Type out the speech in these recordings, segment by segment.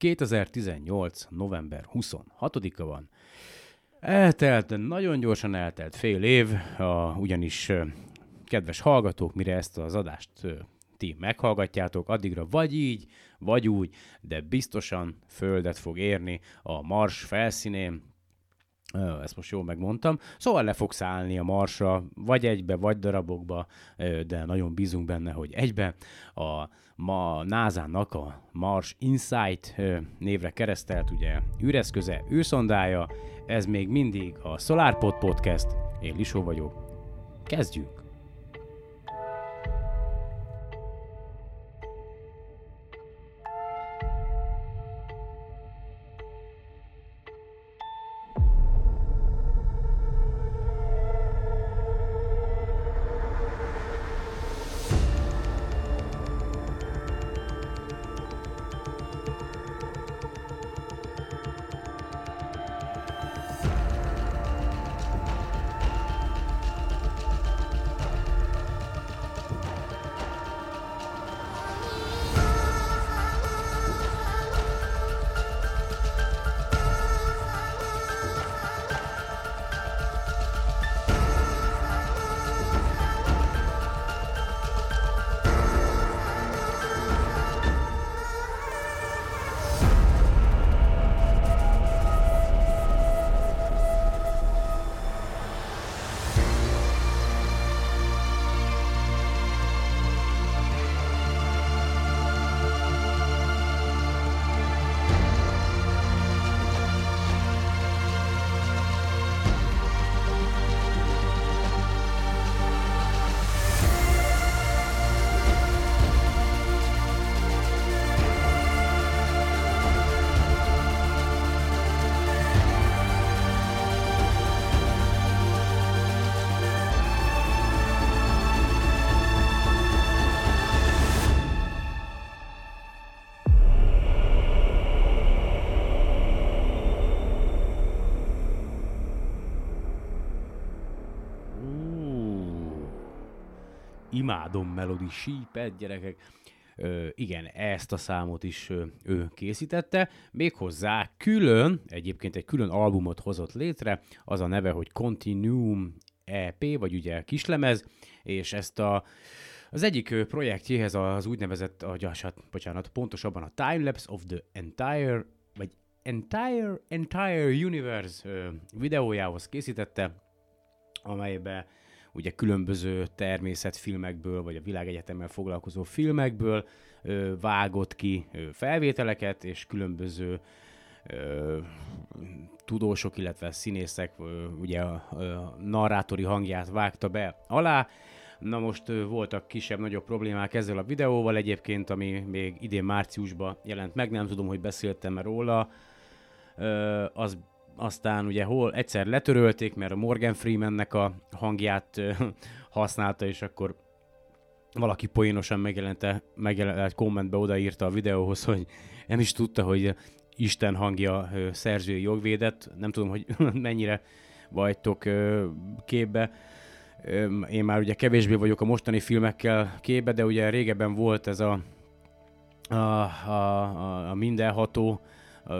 2018. november 26-a van. Eltelt, nagyon gyorsan eltelt fél év, a, ugyanis kedves hallgatók, mire ezt az adást ti meghallgatjátok, addigra vagy így, vagy úgy, de biztosan földet fog érni a Mars felszínén, ezt most jól megmondtam. Szóval le fogsz állni a Marsra, vagy egybe, vagy darabokba, de nagyon bízunk benne, hogy egybe. A ma NASA-nak a Mars Insight névre keresztelt, ugye űreszköze, űrszondája, ez még mindig a SolarPod Podcast, én Lisó vagyok. Kezdjünk! Imádom Melody Sheep-et, gyerekek. Ö, igen, ezt a számot is ö, ő készítette, méghozzá külön, egyébként egy külön albumot hozott létre, az a neve, hogy Continuum EP, vagy ugye kislemez, és ezt a az egyik projektjéhez az úgynevezett, agyasat, bocsánat, pontosabban a Timelapse of the Entire, vagy Entire, Entire Universe videójához készítette, amelybe ugye különböző természetfilmekből, vagy a világegyetemmel foglalkozó filmekből ö, vágott ki ö, felvételeket, és különböző ö, tudósok, illetve színészek ö, ugye a, a narrátori hangját vágta be alá. Na most voltak kisebb-nagyobb problémák ezzel a videóval egyébként, ami még idén márciusban jelent meg, nem tudom, hogy beszéltem róla. Ö, az aztán ugye hol egyszer letörölték, mert a Morgan Freemannek a hangját használta, és akkor valaki poénosan megjelente, egy kommentbe odaírta a videóhoz, hogy nem is tudta, hogy Isten hangja szerzői jogvédett. Nem tudom, hogy mennyire vagytok képbe. Én már ugye kevésbé vagyok a mostani filmekkel képbe, de ugye régebben volt ez a, a, a, a mindenható,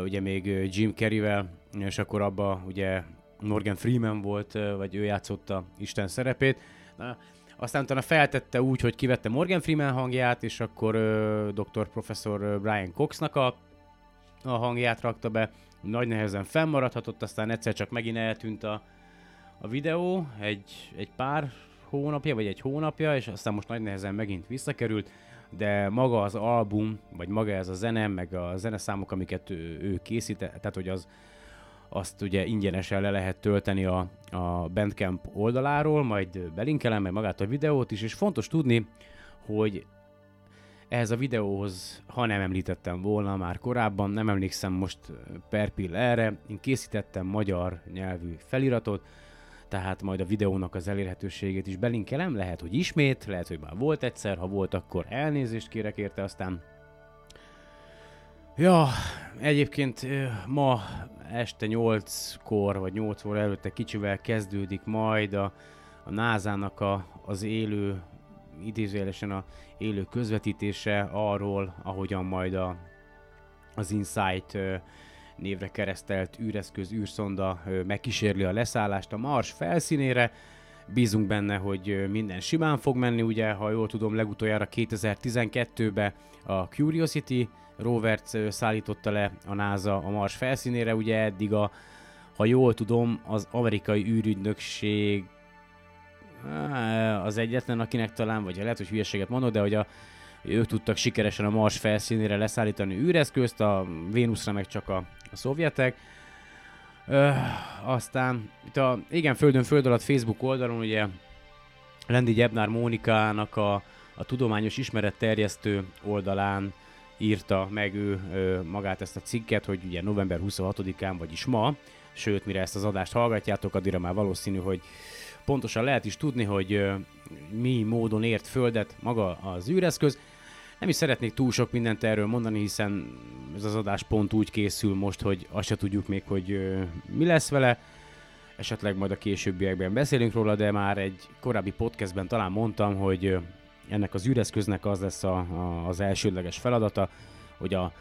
ugye még Jim Carreyvel, és akkor abba ugye Morgan Freeman volt, vagy ő játszotta Isten szerepét. Na, aztán utána feltette úgy, hogy kivette Morgan Freeman hangját, és akkor uh, Dr. Professor Brian Coxnak a, a hangját rakta be. Nagy nehezen fennmaradhatott, aztán egyszer csak megint eltűnt a, a videó, egy, egy pár hónapja, vagy egy hónapja, és aztán most nagy nehezen megint visszakerült, de maga az album, vagy maga ez a zene, meg a zeneszámok, amiket ő, ő készített, tehát hogy az, azt ugye ingyenesen le lehet tölteni a, a Bandcamp oldaláról, majd belinkelem meg magát a videót is, és fontos tudni, hogy ehhez a videóhoz, ha nem említettem volna már korábban, nem emlékszem most per pill erre, én készítettem magyar nyelvű feliratot, tehát majd a videónak az elérhetőségét is belinkelem, lehet, hogy ismét, lehet, hogy már volt egyszer, ha volt, akkor elnézést kérek érte, aztán. Ja, egyébként ma este 8-kor, vagy 8 óra előtte kicsivel kezdődik majd a, a NASA-nak a, az élő, idézőjelesen a élő közvetítése arról, ahogyan majd a, az Insight névre keresztelt űreszköz, űrszonda megkísérli a leszállást a Mars felszínére. Bízunk benne, hogy minden simán fog menni, ugye, ha jól tudom, legutoljára 2012-ben a Curiosity rovert szállította le a NASA a Mars felszínére, ugye eddig a, ha jól tudom, az amerikai űrügynökség az egyetlen, akinek talán, vagy lehet, hogy hülyeséget mondok, de hogy a, ők tudtak sikeresen a Mars felszínére leszállítani űreszközt, a Vénuszra meg csak a, a szovjetek. Ö, aztán itt a Igen Földön Föld alatt Facebook oldalon ugye Lendi Gyebnár Mónikának a, a tudományos ismeretterjesztő oldalán írta meg ő ö, magát ezt a cikket, hogy ugye november 26-án, vagyis ma, sőt, mire ezt az adást hallgatjátok, addigra már valószínű, hogy pontosan lehet is tudni, hogy ö, mi módon ért földet maga az űreszköz. Nem is szeretnék túl sok mindent erről mondani, hiszen ez az adás pont úgy készül most, hogy azt se tudjuk még, hogy mi lesz vele. Esetleg majd a későbbiekben beszélünk róla, de már egy korábbi podcastben talán mondtam, hogy ennek az űreszköznek az lesz a, a, az elsődleges feladata, hogy a,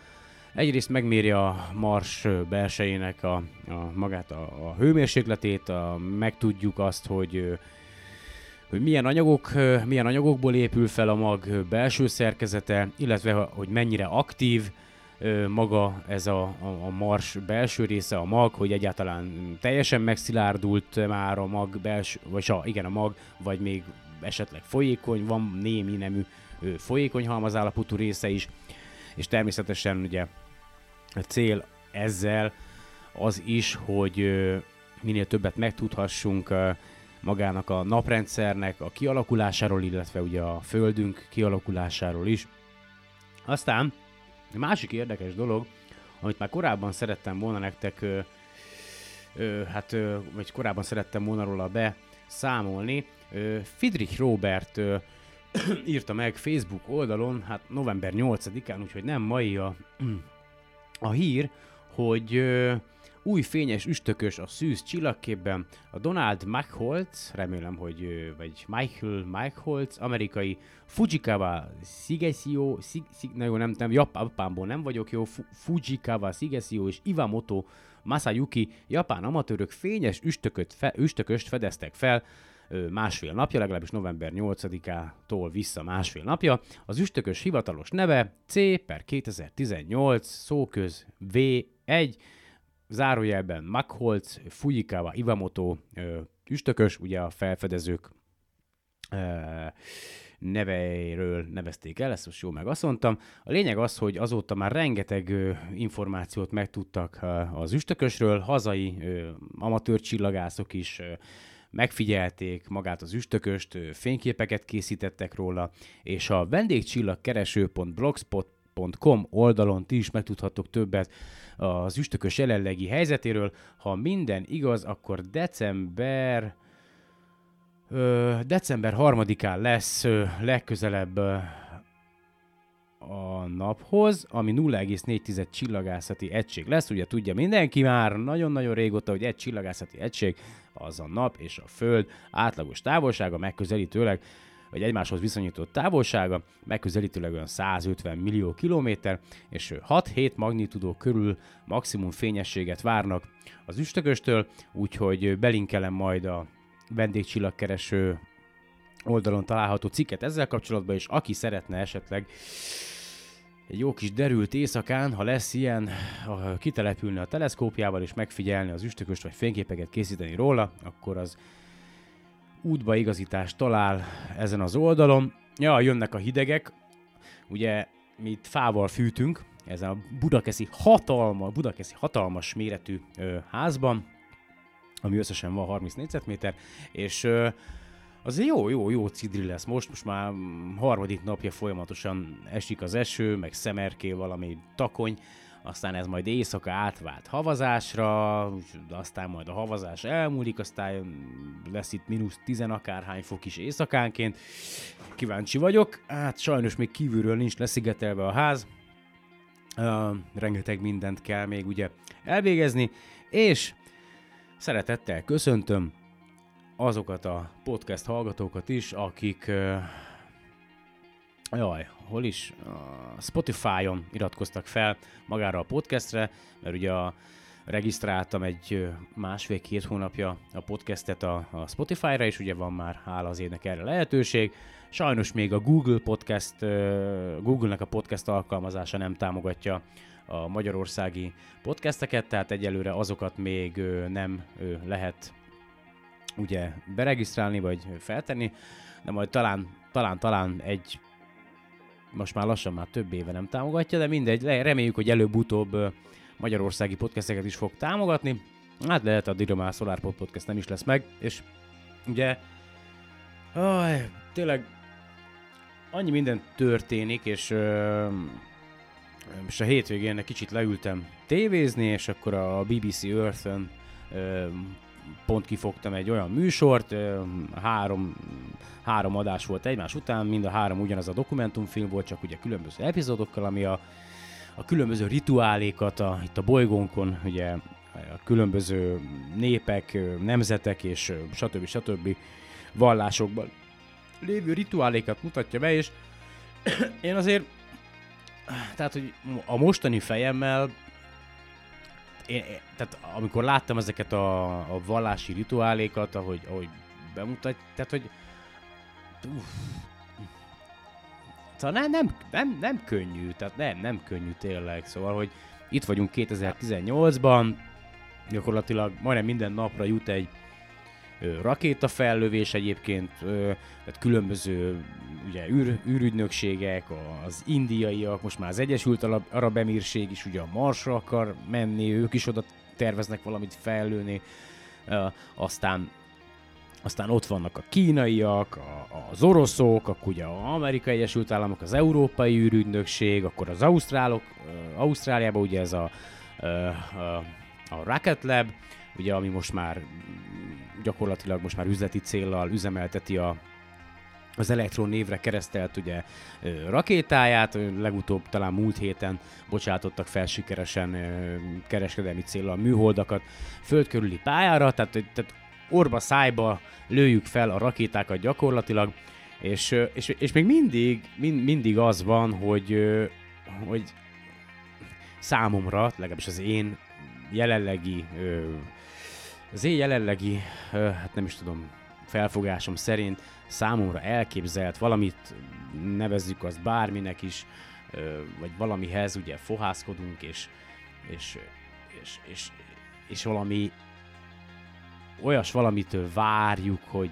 egyrészt megméri a Mars belsejének a, a magát a, a hőmérsékletét, a, megtudjuk azt, hogy hogy milyen, anyagok, milyen anyagokból épül fel a mag belső szerkezete, illetve hogy mennyire aktív maga ez a, a, a mars belső része, a mag, hogy egyáltalán teljesen megszilárdult már a mag belső, vagy a, igen, a mag, vagy még esetleg folyékony, van némi nemű folyékony halmazállapotú része is, és természetesen ugye a cél ezzel az is, hogy minél többet megtudhassunk magának a naprendszernek a kialakulásáról, illetve ugye a Földünk kialakulásáról is. Aztán másik érdekes dolog, amit már korábban szerettem volna nektek, ö, ö, hát, ö, vagy korábban szerettem volna róla beszámolni, ö, Friedrich Robert ö, írta meg Facebook oldalon, hát november 8-án, úgyhogy nem mai a, a hír, hogy ö, új fényes üstökös a szűz csillagképben, a Donald McHoltz, remélem, hogy, vagy Michael McHoltz, amerikai Fujikawa Sigesio, Sig, Sig, na jó, nem, nem, Japánból nem vagyok jó, Fujikawa Sigesio és Iwamoto Masayuki, japán amatőrök fényes üstököt fe, üstököst fedeztek fel, másfél napja, legalábbis november 8-ától vissza másfél napja. Az üstökös hivatalos neve C per 2018 szóköz V1, zárójelben Magholz, Fujikawa, Iwamoto üstökös, ugye a felfedezők neveiről nevezték el, ezt most jól mondtam. A lényeg az, hogy azóta már rengeteg információt megtudtak az üstökösről, hazai amatőr csillagászok is megfigyelték magát az üstököst, fényképeket készítettek róla, és a vendégcsillagkereső.blogspot.com oldalon ti is megtudhattok többet az üstökös jelenlegi helyzetéről. Ha minden igaz, akkor december ö, december 3-án lesz ö, legközelebb ö, a naphoz, ami 0,4 csillagászati egység lesz. Ugye tudja mindenki már nagyon-nagyon régóta, hogy egy csillagászati egység az a nap és a föld átlagos távolsága megközelítőleg vagy egymáshoz viszonyított távolsága, megközelítőleg olyan 150 millió kilométer, és 6-7 magnitudó körül maximum fényességet várnak az üstököstől, úgyhogy belinkelem majd a vendégcsillagkereső oldalon található cikket ezzel kapcsolatban, és aki szeretne esetleg egy jó kis derült éjszakán, ha lesz ilyen, kitelepülni a teleszkópjával és megfigyelni az üstököst, vagy fényképeket készíteni róla, akkor az útbaigazítást talál ezen az oldalon. Ja, jönnek a hidegek, ugye mi itt fával fűtünk, ezen a budakeszi hatalma, budakeszi hatalmas méretű ö, házban, ami összesen van 30 négyzetméter, és ö, az jó, jó, jó cidri lesz most, most már harmadik napja folyamatosan esik az eső, meg szemerkél valami takony, aztán ez majd éjszaka átvált havazásra, aztán majd a havazás elmúlik, aztán lesz itt mínusz tizen akárhány fok is éjszakánként. Kíváncsi vagyok, hát sajnos még kívülről nincs leszigetelve a ház, uh, rengeteg mindent kell még ugye elvégezni, és szeretettel köszöntöm azokat a podcast hallgatókat is, akik uh, jaj, hol is? A Spotify-on iratkoztak fel magára a podcastre, mert ugye a, regisztráltam egy másfél-két hónapja a podcastet a, a Spotify-ra, és ugye van már hála az ének erre lehetőség. Sajnos még a Google Podcast, Google-nek a podcast alkalmazása nem támogatja a magyarországi podcasteket, tehát egyelőre azokat még nem lehet ugye beregisztrálni, vagy feltenni, de majd talán, talán, talán egy most már lassan már több éve nem támogatja, de mindegy, reméljük, hogy előbb-utóbb magyarországi podcasteket is fog támogatni. Hát lehet addigra már SolarPod podcast nem is lesz meg, és ugye aj, tényleg annyi minden történik, és most a hétvégén kicsit leültem tévézni, és akkor a BBC Earth-ön ö, pont kifogtam egy olyan műsort, három, három adás volt egymás után, mind a három ugyanaz a dokumentumfilm volt, csak ugye különböző epizódokkal, ami a, a különböző rituálékat a, itt a bolygónkon, ugye a különböző népek, nemzetek és stb. stb. vallásokban lévő rituálékat mutatja be, és én azért, tehát, hogy a mostani fejemmel, én, tehát amikor láttam ezeket a, a vallási rituálékat, ahogy, ahogy bemutat, tehát, hogy uff, Szóval nem, nem, nem, nem könnyű, tehát nem, nem könnyű tényleg. Szóval, hogy itt vagyunk 2018-ban, gyakorlatilag majdnem minden napra jut egy rakétafellövés egyébként, tehát különböző ugye, űr, űrügynökségek, az indiaiak, most már az Egyesült Arab Emírség is ugye a Marsra akar menni, ők is oda terveznek valamit fellőni, aztán aztán ott vannak a kínaiak, a, az oroszok, akkor ugye az Amerikai Egyesült Államok, az Európai űrügynökség, akkor az ausztrálok, Ausztráliában ugye ez a, a, a Rocket Lab, ugye ami most már gyakorlatilag most már üzleti céllal üzemelteti a, az Elektron névre keresztelt ugye rakétáját, legutóbb talán múlt héten bocsátottak fel sikeresen kereskedelmi célral műholdakat földkörüli pályára, tehát, tehát orba szájba lőjük fel a rakétákat gyakorlatilag, és, és, és még mindig, mind, mindig az van, hogy, hogy számomra, legalábbis az én jelenlegi, az én jelenlegi, hát nem is tudom, felfogásom szerint számomra elképzelt valamit, nevezzük azt bárminek is, vagy valamihez ugye fohászkodunk, és, és, és, és, és valami olyas valamitől várjuk, hogy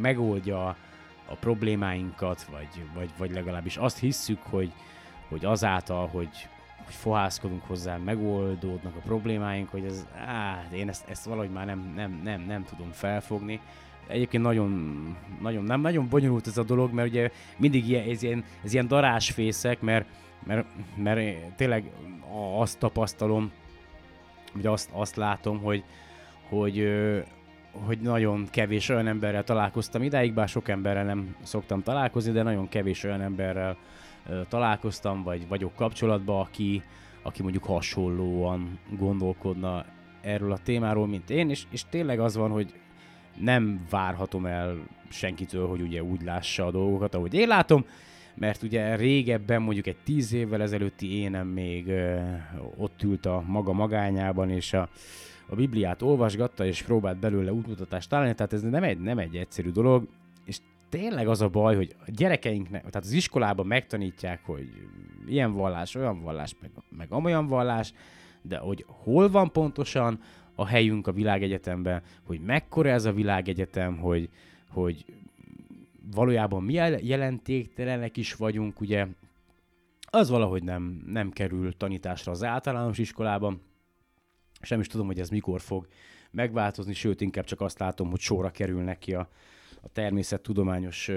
megoldja a problémáinkat, vagy, vagy, vagy legalábbis azt hisszük, hogy, hogy azáltal, hogy, hogy fohászkodunk hozzá, megoldódnak a problémáink, hogy ez, á, én ezt, ezt valahogy már nem, nem, nem, nem tudom felfogni. Egyébként nagyon, nagyon, nem, nagyon bonyolult ez a dolog, mert ugye mindig ilyen, ez, ilyen, ez ilyen darásfészek, mert, mert, mert tényleg azt tapasztalom, vagy azt, azt látom, hogy, hogy, hogy nagyon kevés olyan emberrel találkoztam idáig, bár sok emberrel nem szoktam találkozni, de nagyon kevés olyan emberrel találkoztam, vagy vagyok kapcsolatban, aki, aki mondjuk hasonlóan gondolkodna erről a témáról, mint én, és, és tényleg az van, hogy nem várhatom el senkitől, hogy ugye úgy lássa a dolgokat, ahogy én látom, mert ugye régebben, mondjuk egy tíz évvel ezelőtti énem még ö, ott ült a maga magányában, és a, a Bibliát olvasgatta, és próbált belőle útmutatást találni, tehát ez nem egy, nem egy egyszerű dolog, tényleg az a baj, hogy a gyerekeinknek, tehát az iskolában megtanítják, hogy ilyen vallás, olyan vallás, meg, meg amolyan vallás, de hogy hol van pontosan a helyünk a világegyetemben, hogy mekkora ez a világegyetem, hogy, hogy valójában mi jelentéktelenek is vagyunk, ugye, az valahogy nem, nem kerül tanításra az általános iskolában, sem is tudom, hogy ez mikor fog megváltozni, sőt, inkább csak azt látom, hogy sorra kerülnek ki a, a természettudományos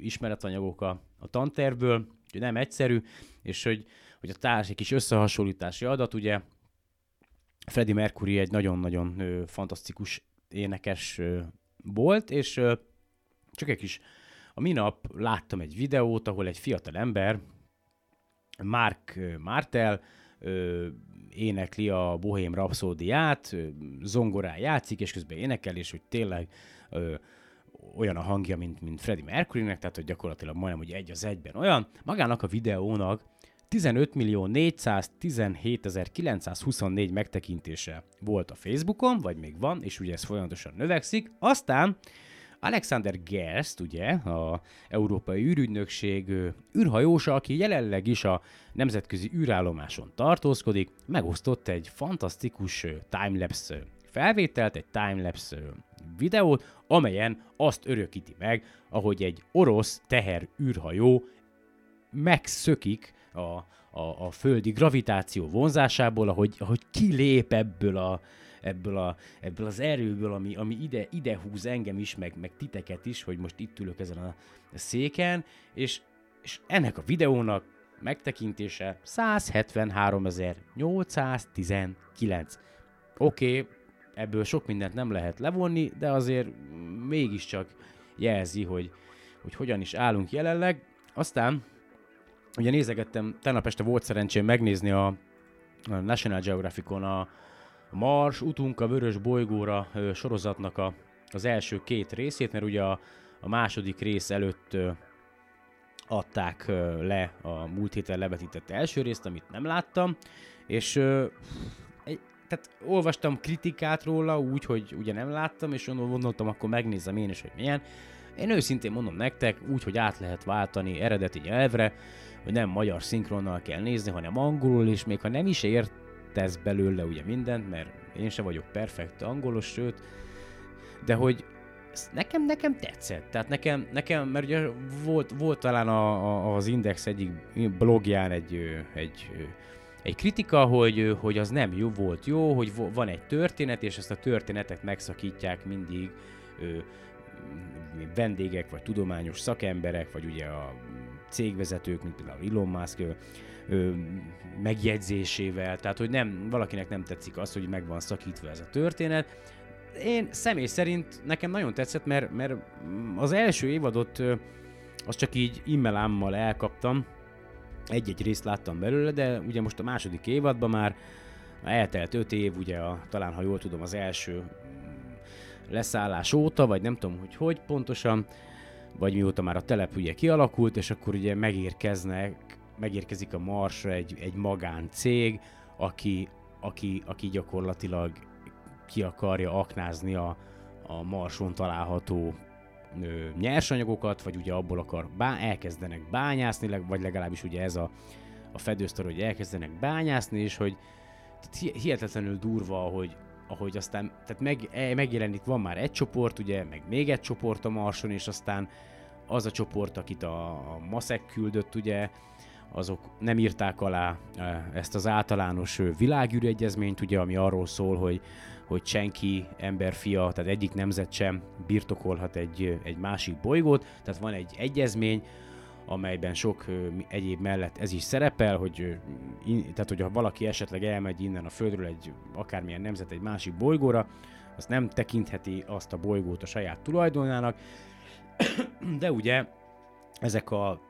ismeretanyagok a, a tantervből, hogy nem egyszerű, és hogy, hogy a társ egy kis összehasonlítási adat, ugye. Freddie Mercury egy nagyon-nagyon fantasztikus énekes volt, és csak egy kis, a minap láttam egy videót, ahol egy fiatal ember, Mark Martel, ö, énekli a Bohém Rapszódiát, zongorán játszik, és közben énekel, és hogy tényleg ö, olyan a hangja, mint, mint Freddie Mercurynek, tehát hogy gyakorlatilag majdnem, hogy egy az egyben olyan. Magának a videónak 15 millió 417 924 megtekintése volt a Facebookon, vagy még van, és ugye ez folyamatosan növekszik. Aztán Alexander Gerst, ugye, a Európai űrügynökség űrhajósa, aki jelenleg is a nemzetközi űrállomáson tartózkodik, megosztott egy fantasztikus timelapse felvételt, egy timelapse videót, amelyen azt örökíti meg, ahogy egy orosz teher űrhajó megszökik a, a, a földi gravitáció vonzásából, ahogy, ahogy kilép ebből a, ebből, a, ebből az erőből, ami, ami ide, ide húz engem is, meg, meg titeket is, hogy most itt ülök ezen a széken, és, és ennek a videónak megtekintése 173.819. Oké, okay, ebből sok mindent nem lehet levonni, de azért mégiscsak jelzi, hogy, hogy hogyan is állunk jelenleg. Aztán ugye nézegettem, tegnap este volt szerencsém megnézni a, a National Geographicon a, Mars, utunk a vörös bolygóra sorozatnak a, az első két részét, mert ugye a, a második rész előtt adták le a múlt héten levetített első részt, amit nem láttam, és tehát olvastam kritikát róla úgy, hogy ugye nem láttam, és gondoltam, akkor megnézem én is, hogy milyen. Én őszintén mondom nektek, úgy, hogy át lehet váltani eredeti nyelvre, hogy nem magyar szinkronnal kell nézni, hanem angolul, és még ha nem is ért tesz belőle ugye mindent, mert én sem vagyok perfekt angolos, sőt, de hogy nekem, nekem tetszett. Tehát nekem, nekem mert ugye volt, volt talán a, a, az Index egyik blogján egy, egy, egy kritika, hogy, hogy az nem jó volt jó, hogy van egy történet, és ezt a történetet megszakítják mindig ö, vendégek, vagy tudományos szakemberek, vagy ugye a cégvezetők, mint például Elon Musk, ö, megjegyzésével, tehát hogy nem, valakinek nem tetszik az, hogy meg van szakítva ez a történet. Én személy szerint nekem nagyon tetszett, mert, mert az első évadot ö, azt csak így immelámmal elkaptam, egy-egy részt láttam belőle, de ugye most a második évadban már eltelt öt év, ugye a, talán ha jól tudom az első leszállás óta, vagy nem tudom, hogy hogy pontosan, vagy mióta már a telep ugye kialakult, és akkor ugye megérkeznek megérkezik a Marsra egy, egy magáncég, aki, aki, aki gyakorlatilag ki akarja aknázni a, a Marson található ö, nyersanyagokat, vagy ugye abból akar bá, elkezdenek bányászni, vagy legalábbis ugye ez a, a fedősztor, hogy elkezdenek bányászni, és hogy hihetetlenül durva, hogy, ahogy aztán, tehát meg, e, megjelenik, van már egy csoport, ugye, meg még egy csoport a Marson, és aztán az a csoport, akit a, a Maszek küldött, ugye, azok nem írták alá ezt az általános világűregyezményt, ugye, ami arról szól, hogy, hogy senki emberfia, tehát egyik nemzet sem birtokolhat egy, egy másik bolygót, tehát van egy egyezmény, amelyben sok egyéb mellett ez is szerepel, hogy, tehát hogyha valaki esetleg elmegy innen a Földről egy akármilyen nemzet egy másik bolygóra, azt nem tekintheti azt a bolygót a saját tulajdonának, de ugye ezek a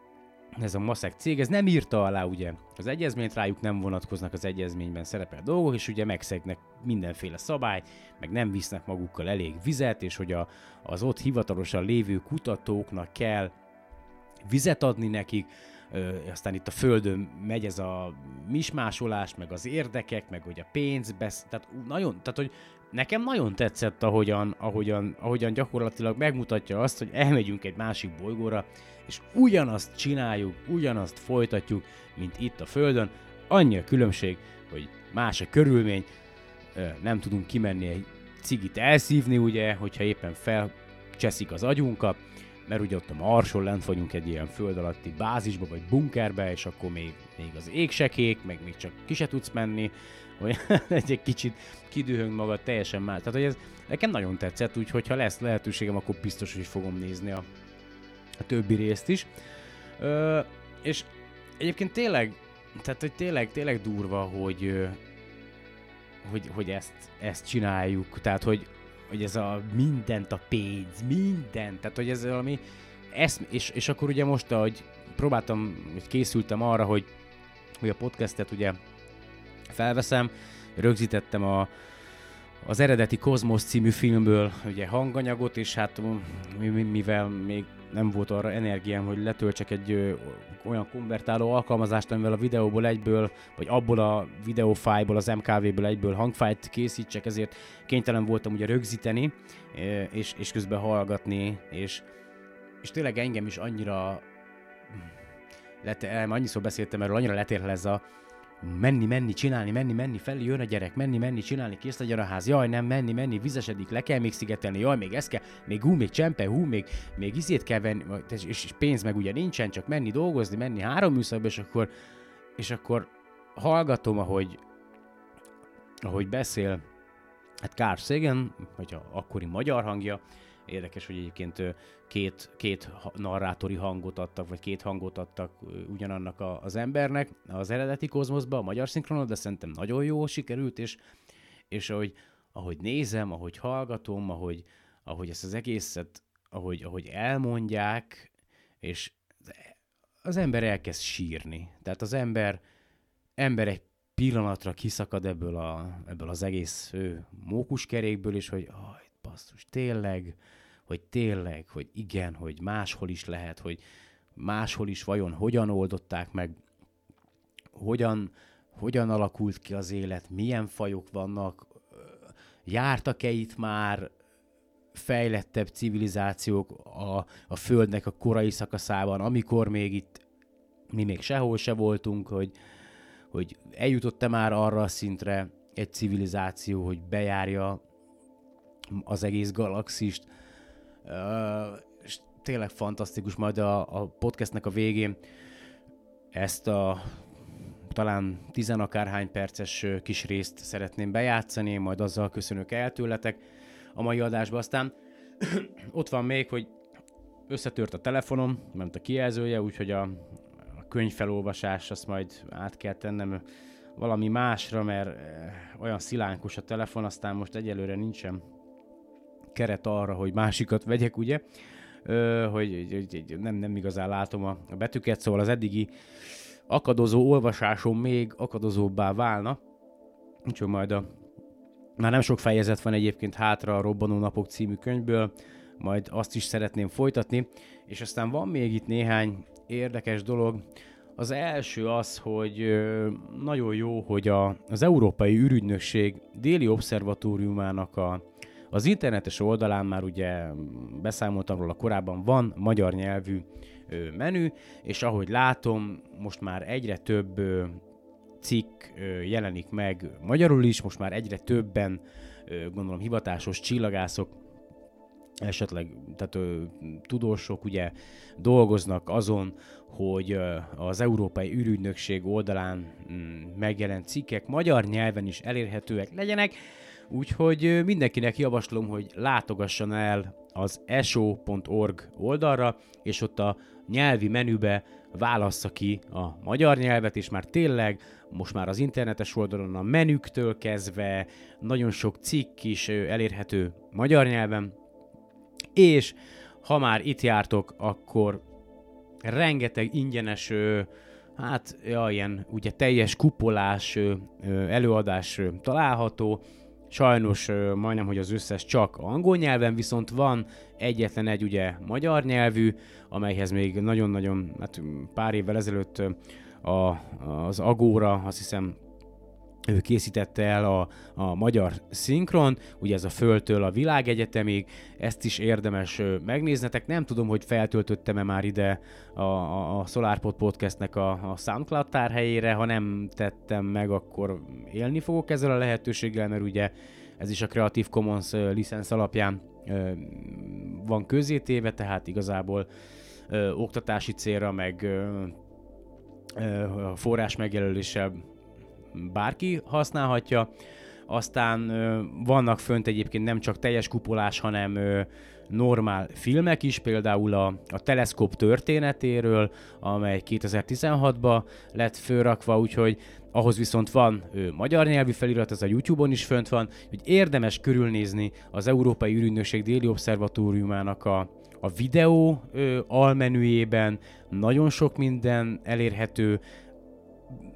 ez a Maszek cég, ez nem írta alá ugye az egyezményt, rájuk nem vonatkoznak az egyezményben szerepel dolgok, és ugye megszegnek mindenféle szabály, meg nem visznek magukkal elég vizet, és hogy a, az ott hivatalosan lévő kutatóknak kell vizet adni nekik, Ö, aztán itt a földön megy ez a mismásolás, meg az érdekek, meg hogy a pénz, besz... tehát nagyon, tehát hogy nekem nagyon tetszett, ahogyan, ahogyan, ahogyan gyakorlatilag megmutatja azt, hogy elmegyünk egy másik bolygóra, és ugyanazt csináljuk, ugyanazt folytatjuk, mint itt a Földön. Annyi a különbség, hogy más a körülmény, nem tudunk kimenni egy cigit elszívni, ugye, hogyha éppen felcseszik az agyunkat, mert ugye ott a Marson lent vagyunk egy ilyen föld alatti bázisba, vagy bunkerbe, és akkor még, még az ég meg még csak ki se tudsz menni, hogy egy kicsit kidühöng magad teljesen más. Tehát, hogy ez nekem nagyon tetszett, úgyhogy ha lesz lehetőségem, akkor biztos, hogy fogom nézni a, a többi részt is. Ö, és egyébként tényleg, tehát, hogy tényleg, tényleg durva, hogy, hogy, hogy ezt, ezt csináljuk, tehát, hogy, hogy ez a mindent a pénz, mindent, tehát, hogy ez valami esz, és, és akkor ugye most, hogy próbáltam, hogy készültem arra, hogy, hogy a podcastet ugye felveszem, rögzítettem a, az eredeti Kozmosz című filmből ugye hanganyagot, és hát mivel még nem volt arra energiám, hogy letöltsek egy ö, olyan konvertáló alkalmazást, amivel a videóból egyből, vagy abból a videófájból, az MKV-ből egyből hangfájt készítsek, ezért kénytelen voltam ugye rögzíteni, és, és közben hallgatni, és, és tényleg engem is annyira lete, annyiszor beszéltem erről, annyira letérhel ez a menni, menni, csinálni, menni, menni, felé jön a gyerek, menni, menni, csinálni, kész legyen a ház, jaj, nem, menni, menni, vizesedik, le kell még szigetelni, jaj, még ez kell, még hú, még csempe, hú, még, még izét kell venni, és, és pénz meg ugye nincsen, csak menni dolgozni, menni három műszakba, és akkor, és akkor hallgatom, ahogy, ahogy beszél, hát Carl Sagan, vagy a akkori magyar hangja, Érdekes, hogy egyébként két, két narrátori hangot adtak, vagy két hangot adtak ugyanannak a, az embernek az eredeti kozmoszba, a magyar szinkronon, de szerintem nagyon jó sikerült, és, és ahogy, ahogy nézem, ahogy hallgatom, ahogy, ahogy ezt az egészet, ahogy, ahogy elmondják, és az ember elkezd sírni. Tehát az ember, ember egy pillanatra kiszakad ebből, a, ebből az egész mókuskerékből, és hogy aj, basszus, tényleg, hogy tényleg, hogy igen, hogy máshol is lehet, hogy máshol is vajon hogyan oldották meg, hogyan, hogyan alakult ki az élet, milyen fajok vannak, jártak-e itt már fejlettebb civilizációk a, a Földnek a korai szakaszában, amikor még itt mi még sehol se voltunk, hogy, hogy eljutott-e már arra a szintre egy civilizáció, hogy bejárja az egész galaxist, és tényleg fantasztikus, majd a, a podcastnek a végén ezt a talán tizenakárhány perces kis részt szeretném bejátszani, majd azzal köszönök el tőletek a mai adásba. Aztán ott van még, hogy összetört a telefonom, ment a kijelzője, úgyhogy a, a könyvfelolvasás azt majd át kell tennem valami másra, mert olyan szilánkos a telefon, aztán most egyelőre nincsen keret arra, hogy másikat vegyek, ugye? Ö, hogy, hogy, hogy nem, nem igazán látom a, betűket, szóval az eddigi akadozó olvasásom még akadozóbbá válna. Úgyhogy majd a már nem sok fejezet van egyébként hátra a Robbanó Napok című könyvből, majd azt is szeretném folytatni, és aztán van még itt néhány érdekes dolog. Az első az, hogy nagyon jó, hogy a, az Európai űrügynökség déli obszervatóriumának a az internetes oldalán már ugye beszámoltam róla korábban, van magyar nyelvű menü, és ahogy látom, most már egyre több cikk jelenik meg magyarul is, most már egyre többen, gondolom hivatásos csillagászok, esetleg tehát, tudósok ugye dolgoznak azon, hogy az Európai űrügynökség oldalán mm, megjelent cikkek magyar nyelven is elérhetőek legyenek, Úgyhogy mindenkinek javaslom, hogy látogasson el az eso.org oldalra, és ott a nyelvi menübe válassza ki a magyar nyelvet, és már tényleg most már az internetes oldalon a menüktől kezdve nagyon sok cikk is elérhető magyar nyelven, és ha már itt jártok, akkor rengeteg ingyenes, hát ja, ilyen ugye teljes kupolás előadás található, Sajnos majdnem, hogy az összes csak angol nyelven, viszont van egyetlen egy ugye magyar nyelvű, amelyhez még nagyon-nagyon, hát pár évvel ezelőtt a, az Agóra, azt hiszem ő készítette el a, a magyar szinkron, ugye ez a Földtől a világegyetemig, ezt is érdemes megnéznetek. Nem tudom, hogy feltöltöttem-e már ide a, a, SolarPod podcastnek a, a SoundCloud tárhelyére, ha nem tettem meg, akkor élni fogok ezzel a lehetőséggel, mert ugye ez is a Creative Commons licensz alapján van közzétéve, tehát igazából oktatási célra, meg forrás megjelöléssel bárki használhatja. Aztán vannak fönt egyébként nem csak teljes kupolás, hanem normál filmek is, például a, a teleszkóp történetéről, amely 2016-ban lett fölrakva, úgyhogy ahhoz viszont van ö, magyar nyelvű felirat, ez a YouTube-on is fönt van, hogy érdemes körülnézni az Európai űrügynökség déli obszervatóriumának a, a videó ö, almenüjében, nagyon sok minden elérhető,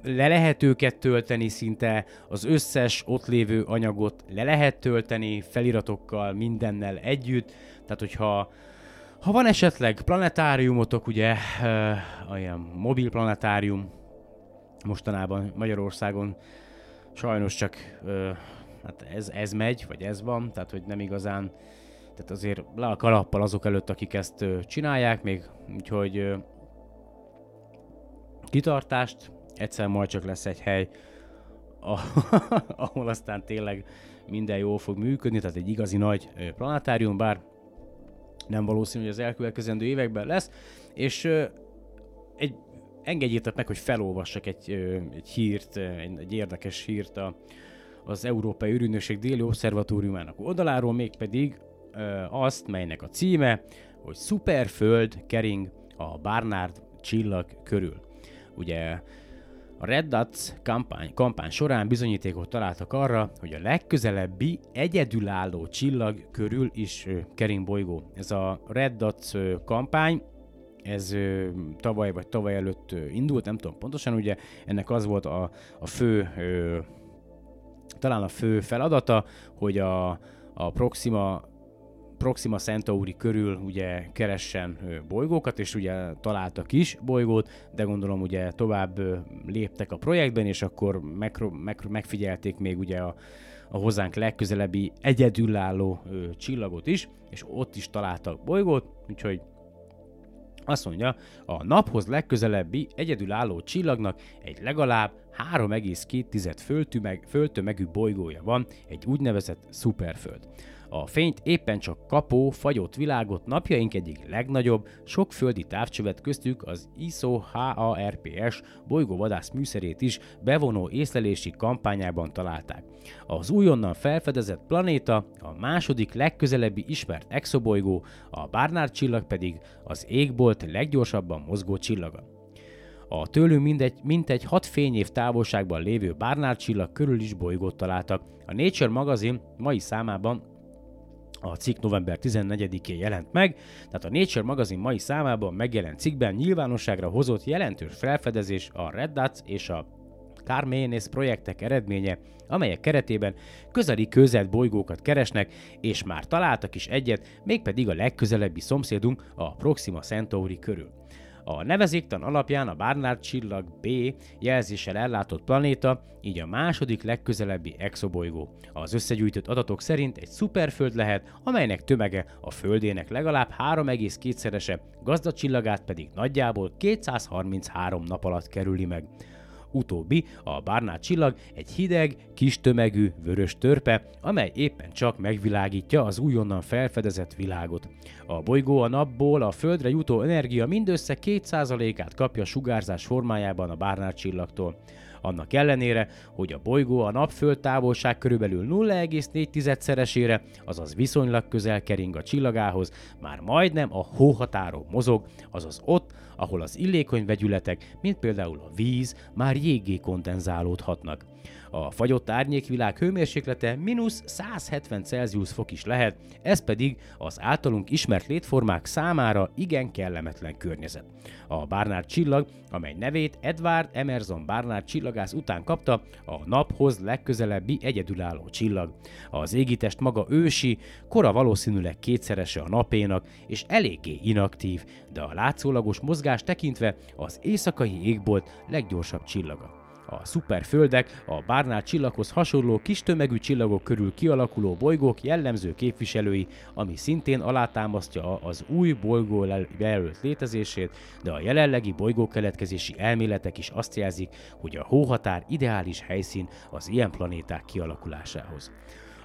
le lehet őket tölteni szinte, az összes ott lévő anyagot le lehet tölteni feliratokkal, mindennel együtt, tehát hogyha ha van esetleg planetáriumotok, ugye, uh, olyan mobil planetárium, mostanában Magyarországon sajnos csak uh, hát ez, ez megy, vagy ez van, tehát hogy nem igazán, tehát azért le a kalappal azok előtt, akik ezt uh, csinálják még, úgyhogy uh, kitartást, egyszer majd csak lesz egy hely, ahol aztán tényleg minden jól fog működni, tehát egy igazi nagy planetárium, bár nem valószínű, hogy az elkövetkezendő években lesz, és egy, engedjétek meg, hogy felolvassak egy, egy hírt, egy, egy érdekes hírt a, az Európai Ürűnökség déli obszervatóriumának oldaláról, mégpedig azt, melynek a címe, hogy Superföld kering a Barnard csillag körül. Ugye a Red Dots kampány, kampány során bizonyítékot találtak arra, hogy a legközelebbi egyedülálló csillag körül is kering bolygó. Ez a Red Dots kampány, ez tavaly vagy tavaly előtt indult, nem tudom pontosan, ugye ennek az volt a, a fő, talán a fő feladata, hogy a, a Proxima Proxima Centauri körül ugye keressen bolygókat, és ugye találtak is bolygót, de gondolom ugye tovább léptek a projektben, és akkor meg, meg, megfigyelték még ugye a, a hozzánk legközelebbi egyedülálló ö, csillagot is, és ott is találtak bolygót, úgyhogy azt mondja, a naphoz legközelebbi egyedülálló csillagnak egy legalább 3,2 földtömeg, földtömegű bolygója van, egy úgynevezett szuperföld. A fényt éppen csak kapó, fagyott világot napjaink egyik legnagyobb, sok földi távcsövet köztük az ISO HARPS bolygóvadász műszerét is bevonó észlelési kampányában találták. Az újonnan felfedezett planéta a második legközelebbi ismert exobolygó, a Barnard csillag pedig az égbolt leggyorsabban mozgó csillaga. A tőlünk mindegy, mintegy 6 fényév távolságban lévő Barnard csillag körül is bolygót találtak. A Nature magazin mai számában a cikk november 14-én jelent meg, tehát a Nature magazin mai számában megjelent cikkben nyilvánosságra hozott jelentős felfedezés a Red Dots és a Carmenes projektek eredménye, amelyek keretében közeli közelt bolygókat keresnek, és már találtak is egyet, mégpedig a legközelebbi szomszédunk a Proxima Centauri körül. A nevezéktan alapján a Barnard csillag B jelzéssel ellátott planéta, így a második legközelebbi exobolygó. Az összegyűjtött adatok szerint egy szuperföld lehet, amelynek tömege a Földének legalább 3,2-szerese, gazdacsillagát pedig nagyjából 233 nap alatt kerüli meg. Utóbbi, a Barnard csillag egy hideg, kis tömegű, vörös törpe, amely éppen csak megvilágítja az újonnan felfedezett világot. A bolygó a napból a Földre jutó energia mindössze 2%-át kapja sugárzás formájában a Barnard csillagtól. Annak ellenére, hogy a bolygó a napföld távolság körülbelül 0,4-szeresére, azaz viszonylag közel kering a csillagához, már majdnem a hóhatáron mozog, azaz ott, ahol az illékony vegyületek, mint például a víz, már jégé kondenzálódhatnak. A fagyott árnyékvilág hőmérséklete mínusz 170 Celsius fok is lehet, ez pedig az általunk ismert létformák számára igen kellemetlen környezet. A Barnard csillag, amely nevét Edward Emerson Barnard csillagász után kapta, a naphoz legközelebbi egyedülálló csillag. Az égitest maga ősi, kora valószínűleg kétszerese a napénak, és eléggé inaktív, de a látszólagos mozgás tekintve az éjszakai égbolt leggyorsabb csillaga. A szuperföldek a Barnard csillaghoz hasonló kis tömegű csillagok körül kialakuló bolygók jellemző képviselői, ami szintén alátámasztja az új bolygó jelölt létezését, de a jelenlegi bolygókeletkezési elméletek is azt jelzik, hogy a hóhatár ideális helyszín az ilyen planéták kialakulásához.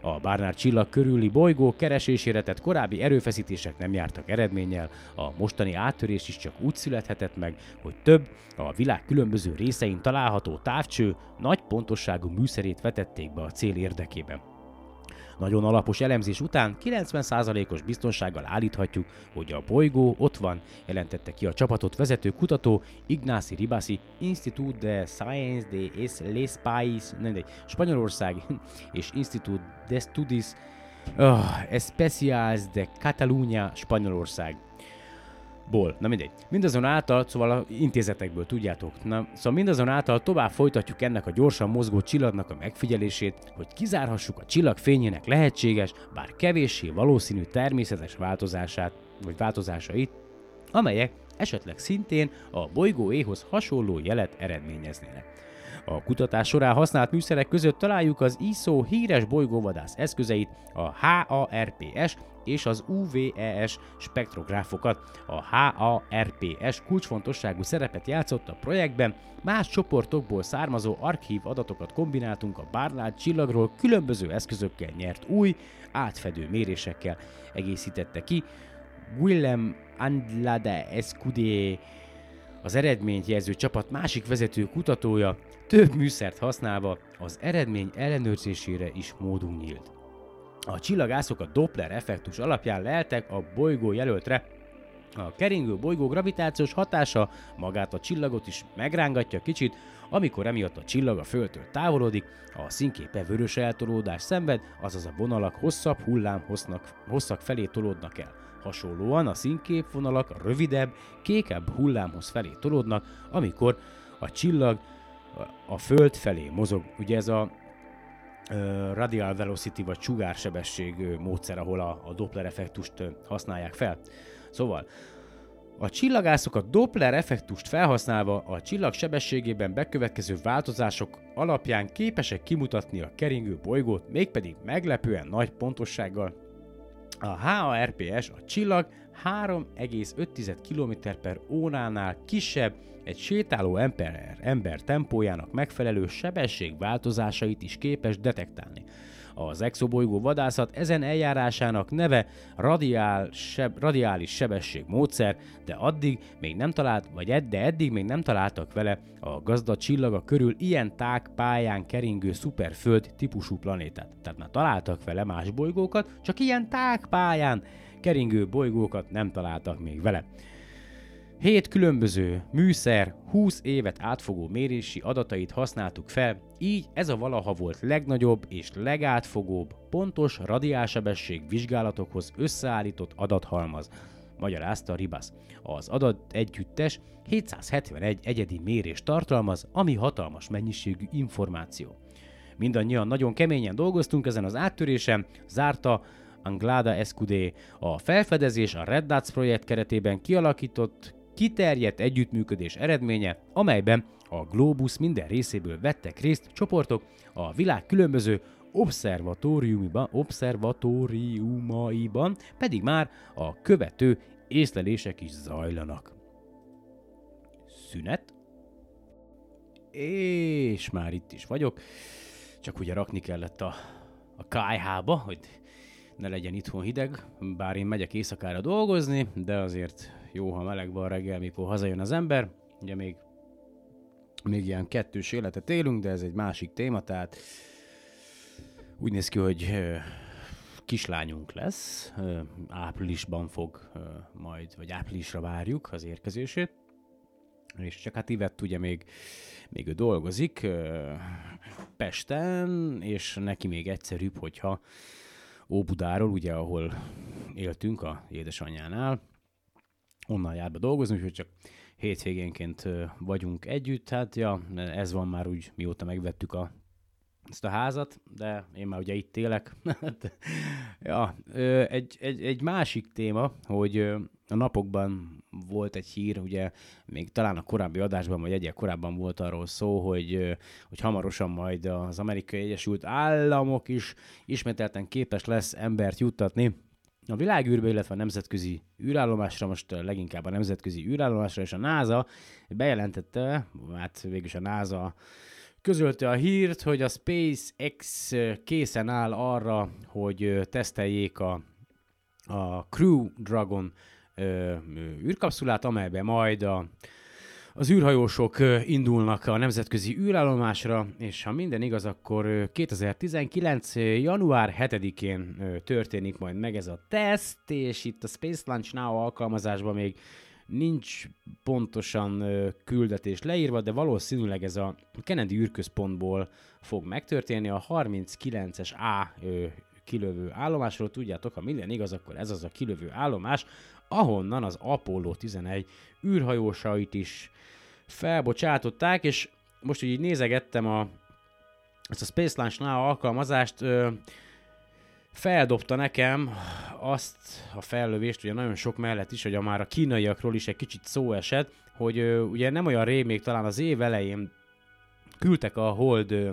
A Barnard csillag körüli bolygó keresésére tett korábbi erőfeszítések nem jártak eredménnyel, a mostani áttörés is csak úgy születhetett meg, hogy több, a világ különböző részein található távcső nagy pontosságú műszerét vetették be a cél érdekében. Nagyon alapos elemzés után 90%-os biztonsággal állíthatjuk, hogy a bolygó ott van, jelentette ki a csapatot vezető kutató Ignacy Ribasi Institut de Science de l'Espace, nem Spanyolország és Institut de Studis oh, Especials de Catalunya, Spanyolország. Ból. Na mindegy. Mindazonáltal, szóval a intézetekből tudjátok. Na, szóval mindazonáltal tovább folytatjuk ennek a gyorsan mozgó csillagnak a megfigyelését, hogy kizárhassuk a csillag fényének lehetséges, bár kevéssé valószínű természetes változását, vagy változásait, amelyek esetleg szintén a bolygó éhoz hasonló jelet eredményeznének. A kutatás során használt műszerek között találjuk az ISO híres bolygóvadász eszközeit, a HARPS és az UVES spektrográfokat. A HARPS kulcsfontosságú szerepet játszott a projektben, más csoportokból származó archív adatokat kombináltunk a Barnard csillagról különböző eszközökkel nyert új, átfedő mérésekkel egészítette ki. Willem Andlade Escudé az eredményt jelző csapat másik vezető kutatója több műszert használva az eredmény ellenőrzésére is módunk nyílt. A csillagászok a Doppler effektus alapján leltek a bolygó jelöltre, a keringő bolygó gravitációs hatása magát a csillagot is megrángatja kicsit, amikor emiatt a csillag a Földtől távolodik, a színképe vörös eltolódás szenved, azaz a vonalak hosszabb hullám hosszak felé tolódnak el. Hasonlóan a színképvonalak rövidebb, kékebb hullámhoz felé tolódnak, amikor a csillag a Föld felé mozog. Ugye ez a radial velocity vagy sugársebesség módszer, ahol a, a Doppler effektust használják fel. Szóval a csillagászok a Doppler effektust felhasználva a csillag sebességében bekövetkező változások alapján képesek kimutatni a keringő bolygót, mégpedig meglepően nagy pontossággal a HARPS, a csillag 3,5 km per óránál kisebb, egy sétáló ember, ember tempójának megfelelő sebesség változásait is képes detektálni. Az exobolygó vadászat ezen eljárásának neve radiál, seb, radiális sebesség módszer, de addig még nem talált, vagy ed, de eddig még nem találtak vele a gazda csillaga körül ilyen tág pályán keringő szuperföld típusú planétát. Tehát már találtak vele más bolygókat, csak ilyen tág pályán keringő bolygókat nem találtak még vele. Hét különböző műszer, 20 évet átfogó mérési adatait használtuk fel, így ez a valaha volt legnagyobb és legátfogóbb, pontos radiálsebesség vizsgálatokhoz összeállított adathalmaz, magyarázta Ribas. Az adat együttes 771 egyedi mérés tartalmaz, ami hatalmas mennyiségű információ. Mindannyian nagyon keményen dolgoztunk ezen az áttörésen, zárta Anglada Escudé. A felfedezés a Red Dots projekt keretében kialakított kiterjedt együttműködés eredménye, amelyben a Globus minden részéből vettek részt csoportok a világ különböző obszervatóriumaiban, obszervatóriumaiban pedig már a követő észlelések is zajlanak. Szünet. És már itt is vagyok. Csak ugye rakni kellett a, a kájhába, hogy ne legyen itthon hideg, bár én megyek éjszakára dolgozni, de azért jó, ha meleg van reggel, mikor hazajön az ember. Ugye még, még ilyen kettős életet élünk, de ez egy másik téma, tehát úgy néz ki, hogy kislányunk lesz, áprilisban fog majd, vagy áprilisra várjuk az érkezését, és csak hát Ivett ugye még, még ő dolgozik Pesten, és neki még egyszerűbb, hogyha Óbudáról, ugye ahol éltünk a édesanyjánál, onnan jár be dolgozni, úgyhogy csak hétvégénként vagyunk együtt. Hát ja, ez van már úgy, mióta megvettük a, ezt a házat, de én már ugye itt élek. Hát, ja, egy, egy, egy másik téma, hogy a napokban volt egy hír, ugye még talán a korábbi adásban, vagy egyel korábban volt arról szó, hogy, hogy hamarosan majd az Amerikai Egyesült Államok is ismételten képes lesz embert juttatni a világűrbe, illetve a nemzetközi űrállomásra, most leginkább a nemzetközi űrállomásra, és a NASA bejelentette, hát végülis a NASA közölte a hírt, hogy a SpaceX készen áll arra, hogy teszteljék a, a Crew Dragon űrkapszulát, amelybe majd a, az űrhajósok indulnak a nemzetközi űrállomásra, és ha minden igaz, akkor 2019. január 7-én történik majd meg ez a teszt, és itt a Space Launch Now alkalmazásban még nincs pontosan küldetés leírva, de valószínűleg ez a Kennedy űrközpontból fog megtörténni. A 39-es A kilövő állomásról. Tudjátok, ha minden igaz, akkor ez az a kilövő állomás, ahonnan az Apollo 11 űrhajósait is felbocsátották, és most így nézegettem a, ezt a Space Launch Now alkalmazást, ö, feldobta nekem azt a fellövést, ugye nagyon sok mellett is, hogy a már a kínaiakról is egy kicsit szó esett, hogy ö, ugye nem olyan rég, még talán az év elején küldtek a Hold ö,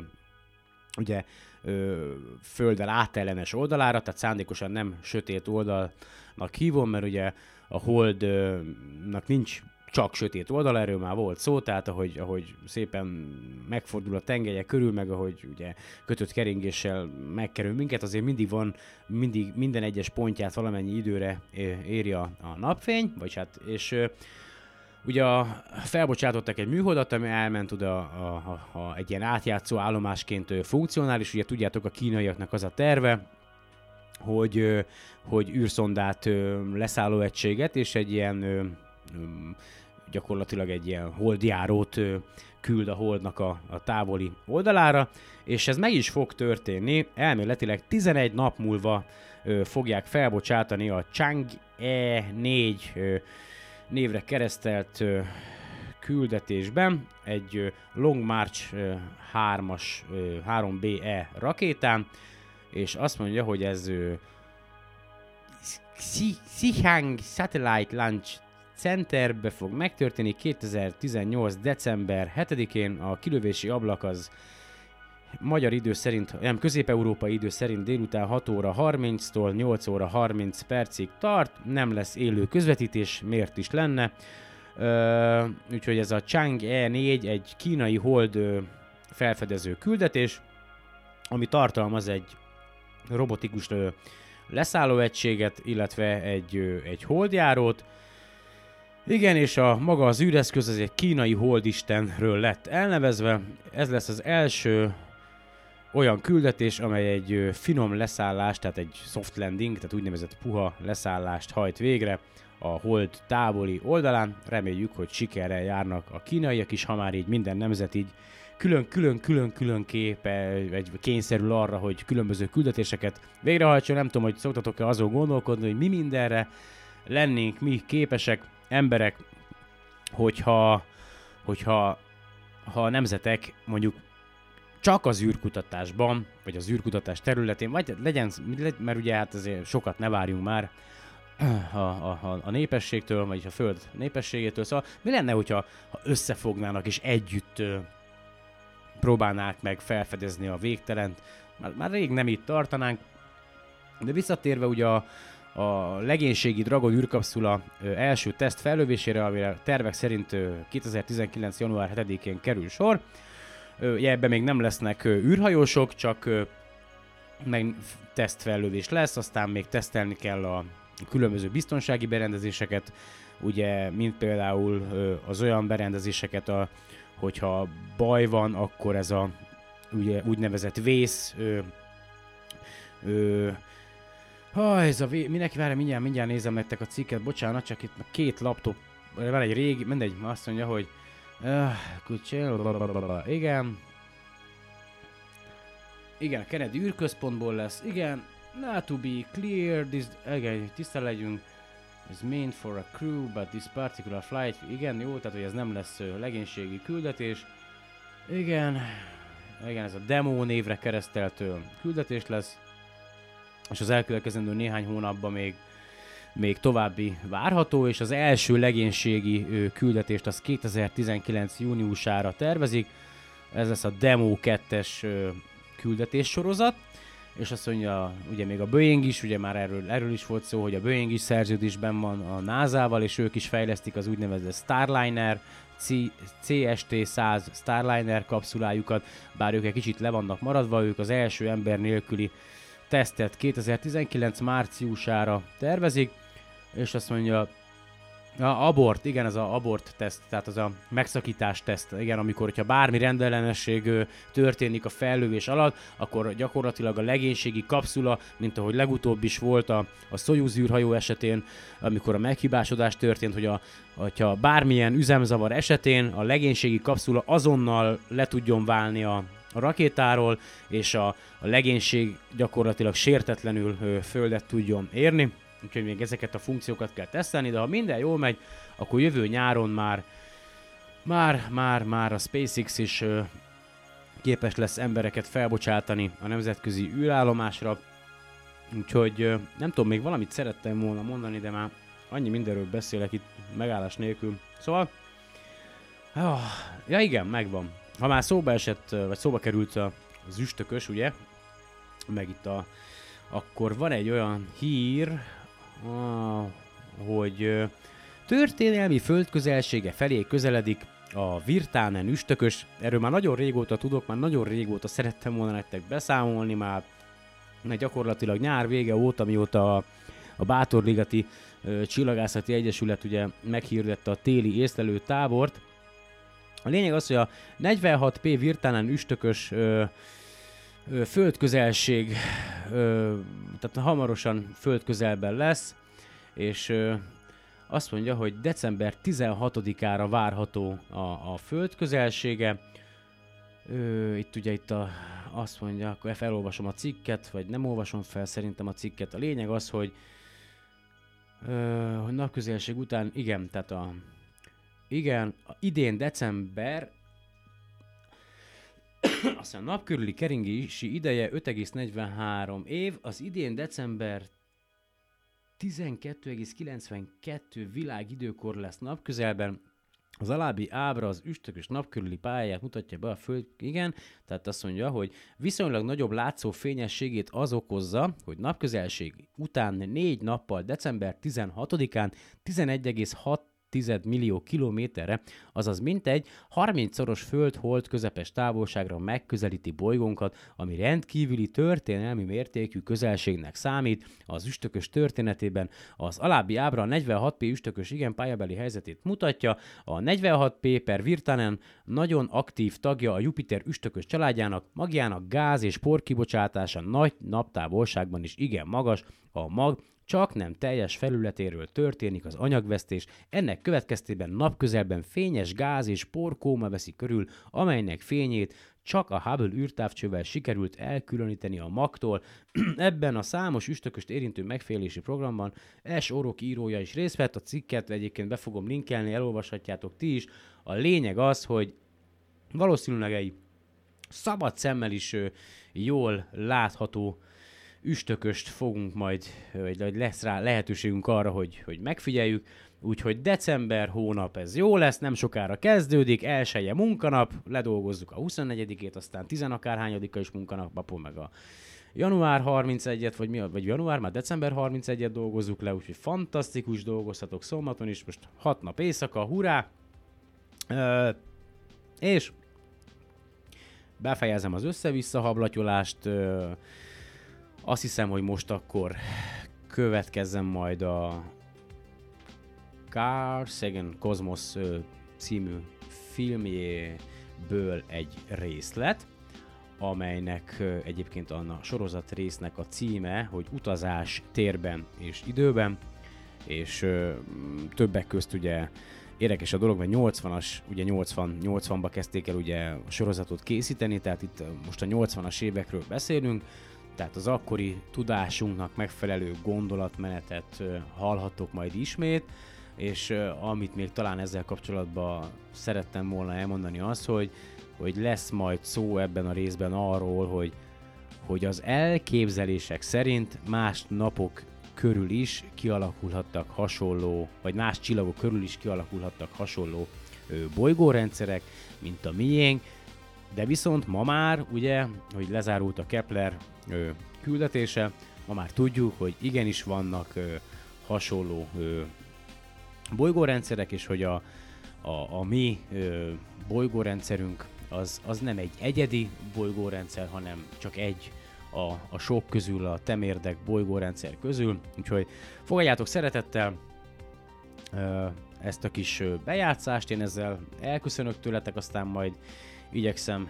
ugye ö, földdel átellenes oldalára, tehát szándékosan nem sötét oldalnak hívom, mert ugye a Holdnak nincs csak sötét oldal, erről már volt szó, tehát ahogy, ahogy szépen megfordul a tengelye körül, meg ahogy ugye kötött keringéssel megkerül minket, azért mindig van, mindig minden egyes pontját valamennyi időre érja a napfény, vagy hát, és Ugye felbocsátottak egy műholdat, ami elment oda a, a, a, egy ilyen átjátszó állomásként funkcionális, ugye tudjátok a kínaiaknak az a terve, hogy, hogy űrszondát leszálló egységet és egy ilyen gyakorlatilag egy ilyen holdjárót küld a holdnak a, a távoli oldalára, és ez meg is fog történni, elméletileg 11 nap múlva ö, fogják felbocsátani a Chang E4 ö, névre keresztelt ö, küldetésben egy Long March ö, 3-as, ö, 3BE rakétán, és azt mondja, hogy ez Xihang Satellite Launch Centerbe fog megtörténni 2018. december 7-én. A kilövési ablak az magyar idő szerint, nem közép-európai idő szerint délután 6 óra 30-tól 8 óra 30 percig tart, nem lesz élő közvetítés, miért is lenne. Ö, úgyhogy ez a Chang E4 egy kínai hold felfedező küldetés, ami tartalmaz egy robotikus ö, leszállóegységet, illetve egy, egy holdjárót, igen, és a maga az űreszköz az egy kínai holdistenről lett elnevezve. Ez lesz az első olyan küldetés, amely egy finom leszállás, tehát egy soft landing, tehát úgynevezett puha leszállást hajt végre a hold távoli oldalán. Reméljük, hogy sikerrel járnak a kínaiak is, ha már így minden nemzet így külön-külön-külön-külön képe, vagy kényszerül arra, hogy különböző küldetéseket végrehajtson. Nem tudom, hogy szoktatok-e azon gondolkodni, hogy mi mindenre lennénk mi képesek, emberek, hogyha, hogyha ha a nemzetek mondjuk csak az űrkutatásban, vagy az űrkutatás területén, vagy legyen, mert ugye hát azért sokat ne várjunk már a, a, a népességtől, vagy a föld népességétől, szóval mi lenne, hogyha ha összefognának és együtt próbálnák meg felfedezni a végtelent, már, már rég nem itt tartanánk, de visszatérve ugye a, a legénységi Dragon űrkapszula első teszt fellövésére, amire tervek szerint 2019. január 7-én kerül sor. Ebben még nem lesznek űrhajósok, csak meg tesztfellövés lesz, aztán még tesztelni kell a különböző biztonsági berendezéseket, ugye, mint például az olyan berendezéseket, a, hogyha baj van, akkor ez a ugye, úgynevezett vész ö, ö, Ha, ez a vé... Mindenki várja, mindjárt, mindjárt nézem nektek a cikket, bocsánat, csak itt két laptop, van egy régi, mindegy, azt mondja, hogy uh, kucsél, igen. Igen, a Kennedy űrközpontból lesz, igen. Not to be clear, this, igen, tiszta legyünk. Is meant for a crew, but this particular flight, igen, jó, tehát hogy ez nem lesz legénységi küldetés. Igen, igen, ez a demo névre keresztelt küldetés lesz és az elkövetkezendő néhány hónapban még, még további várható, és az első legénységi küldetést az 2019. júniusára tervezik. Ez lesz a Demo 2-es küldetés sorozat, és azt mondja, ugye még a Boeing is, ugye már erről, erről is volt szó, hogy a Boeing is szerződésben van a NASA-val, és ők is fejlesztik az úgynevezett Starliner, CST-100 Starliner kapszulájukat, bár ők egy kicsit le vannak maradva, ők az első ember nélküli tesztet 2019 márciusára tervezik, és azt mondja, a abort, igen, ez a abort teszt, tehát az a megszakítás teszt, igen, amikor, hogyha bármi rendellenesség történik a fellövés alatt, akkor gyakorlatilag a legénységi kapszula, mint ahogy legutóbb is volt a, a Soyuz űrhajó esetén, amikor a meghibásodás történt, hogy a, hogyha bármilyen üzemzavar esetén a legénységi kapszula azonnal le tudjon válni a, a rakétáról, és a, a legénység gyakorlatilag sértetlenül ö, földet tudjon érni. Úgyhogy még ezeket a funkciókat kell tesztelni, de ha minden jól megy, akkor jövő nyáron már már, már, már a SpaceX is ö, képes lesz embereket felbocsátani a nemzetközi űrállomásra. Úgyhogy ö, nem tudom, még valamit szerettem volna mondani, de már annyi mindenről beszélek itt megállás nélkül. Szóval, oh, ja igen, megvan. Ha már szóba esett, vagy szóba került az üstökös, ugye, meg itt a, akkor van egy olyan hír, hogy történelmi földközelsége felé közeledik a Virtánen üstökös. Erről már nagyon régóta tudok, már nagyon régóta szerettem volna nektek beszámolni, már mert gyakorlatilag nyár vége óta, mióta a, a Bátorligati ö, Csillagászati Egyesület ugye meghirdette a téli észlelő tábort. A lényeg az, hogy a 46P Virtánen üstökös ö, ö, földközelség, ö, tehát hamarosan földközelben lesz, és ö, azt mondja, hogy december 16-ára várható a, a föld. Ö, itt ugye itt a, azt mondja, akkor felolvasom a cikket, vagy nem olvasom fel szerintem a cikket. A lényeg az, hogy, ö, hogy napközelség után, igen, tehát a, igen, a idén december aztán napkörüli keringési ideje 5,43 év, az idén december 12,92 világidőkor lesz napközelben. Az alábbi ábra az üstökös napkörüli pályáját mutatja be a Föld, igen, tehát azt mondja, hogy viszonylag nagyobb látszó fényességét az okozza, hogy napközelség után négy nappal december 16-án 11,6 millió kilométerre, azaz mintegy 30-szoros föld-hold közepes távolságra megközelíti bolygónkat, ami rendkívüli történelmi mértékű közelségnek számít. Az üstökös történetében az alábbi ábra a 46P üstökös igen pályabeli helyzetét mutatja. A 46P per Virtanen nagyon aktív tagja a Jupiter üstökös családjának, magjának gáz és por kibocsátása nagy naptávolságban is igen magas, a mag csak nem teljes felületéről történik az anyagvesztés, ennek következtében napközelben fényes gáz és porkóma veszi körül, amelynek fényét csak a Hubble űrtávcsővel sikerült elkülöníteni a magtól. Ebben a számos üstököst érintő megfélési programban S. Orok írója is részt vett, a cikket egyébként be fogom linkelni, elolvashatjátok ti is. A lényeg az, hogy valószínűleg egy szabad szemmel is jól látható üstököst fogunk majd, vagy lesz rá lehetőségünk arra, hogy, hogy megfigyeljük. Úgyhogy december hónap ez jó lesz, nem sokára kezdődik, elsője munkanap, ledolgozzuk a 24-ét, aztán 10 akárhányadika is munkanap, apó meg a január 31-et, vagy mi, vagy január, már december 31-et dolgozzuk le, úgyhogy fantasztikus dolgozhatok szombaton is, most 6 nap éjszaka, hurrá! Ö, és befejezem az össze-vissza hablatyolást, azt hiszem, hogy most akkor következzen majd a Carl Sagan Cosmos című filmjéből egy részlet, amelynek egyébként a sorozat résznek a címe, hogy Utazás térben és időben, és többek közt ugye érdekes a dolog, mert 80-as, ugye 80, 80-ba kezdték el ugye a sorozatot készíteni, tehát itt most a 80-as évekről beszélünk, tehát az akkori tudásunknak megfelelő gondolatmenetet hallhatok majd ismét, és amit még talán ezzel kapcsolatban szerettem volna elmondani az, hogy, hogy lesz majd szó ebben a részben arról, hogy, hogy az elképzelések szerint más napok körül is kialakulhattak hasonló, vagy más csillagok körül is kialakulhattak hasonló ö, bolygórendszerek, mint a miénk, de viszont ma már, ugye, hogy lezárult a Kepler ö, küldetése, ma már tudjuk, hogy igenis vannak ö, hasonló ö, bolygórendszerek, és hogy a, a, a mi ö, bolygórendszerünk az, az nem egy egyedi bolygórendszer, hanem csak egy a, a sok közül, a temérdek bolygórendszer közül. Úgyhogy fogadjátok szeretettel ö, ezt a kis bejátszást, én ezzel elköszönök tőletek, aztán majd igyekszem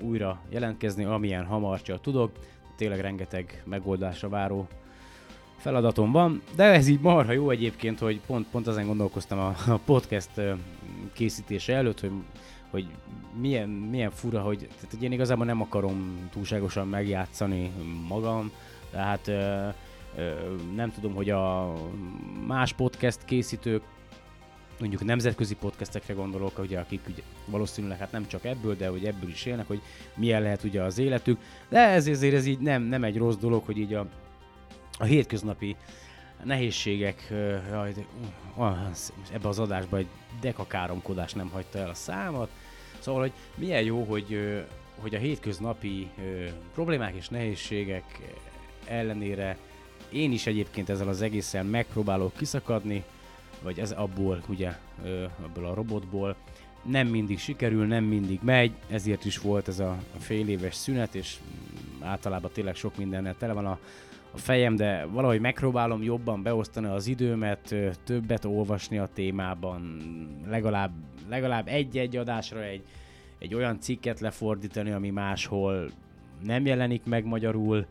újra jelentkezni, amilyen hamar csak tudok. Tényleg rengeteg megoldásra váró feladatom van, de ez így marha jó egyébként, hogy pont, pont ezen gondolkoztam a, podcast készítése előtt, hogy hogy milyen, milyen fura, hogy, tehát, hogy én igazából nem akarom túlságosan megjátszani magam, tehát ö, ö, nem tudom, hogy a más podcast készítők, mondjuk nemzetközi podcastekre gondolok, ugye, akik ugye, valószínűleg hát nem csak ebből, de hogy ebből is élnek, hogy milyen lehet ugye az életük, de ez azért ez így nem, nem egy rossz dolog, hogy így a, a hétköznapi nehézségek ebbe az adásba egy dekakáromkodás nem hagyta el a számat, Szóval, hogy milyen jó, hogy, hogy a hétköznapi problémák és nehézségek ellenére én is egyébként ezzel az egészen megpróbálok kiszakadni, vagy ez abból, ugye, ebből a robotból. Nem mindig sikerül, nem mindig megy, ezért is volt ez a fél éves szünet, és általában tényleg sok mindennel tele van a, a fejem, de valahogy megpróbálom jobban beosztani az időmet, többet olvasni a témában, legalább, legalább egy-egy adásra egy, egy olyan cikket lefordítani, ami máshol nem jelenik meg magyarul,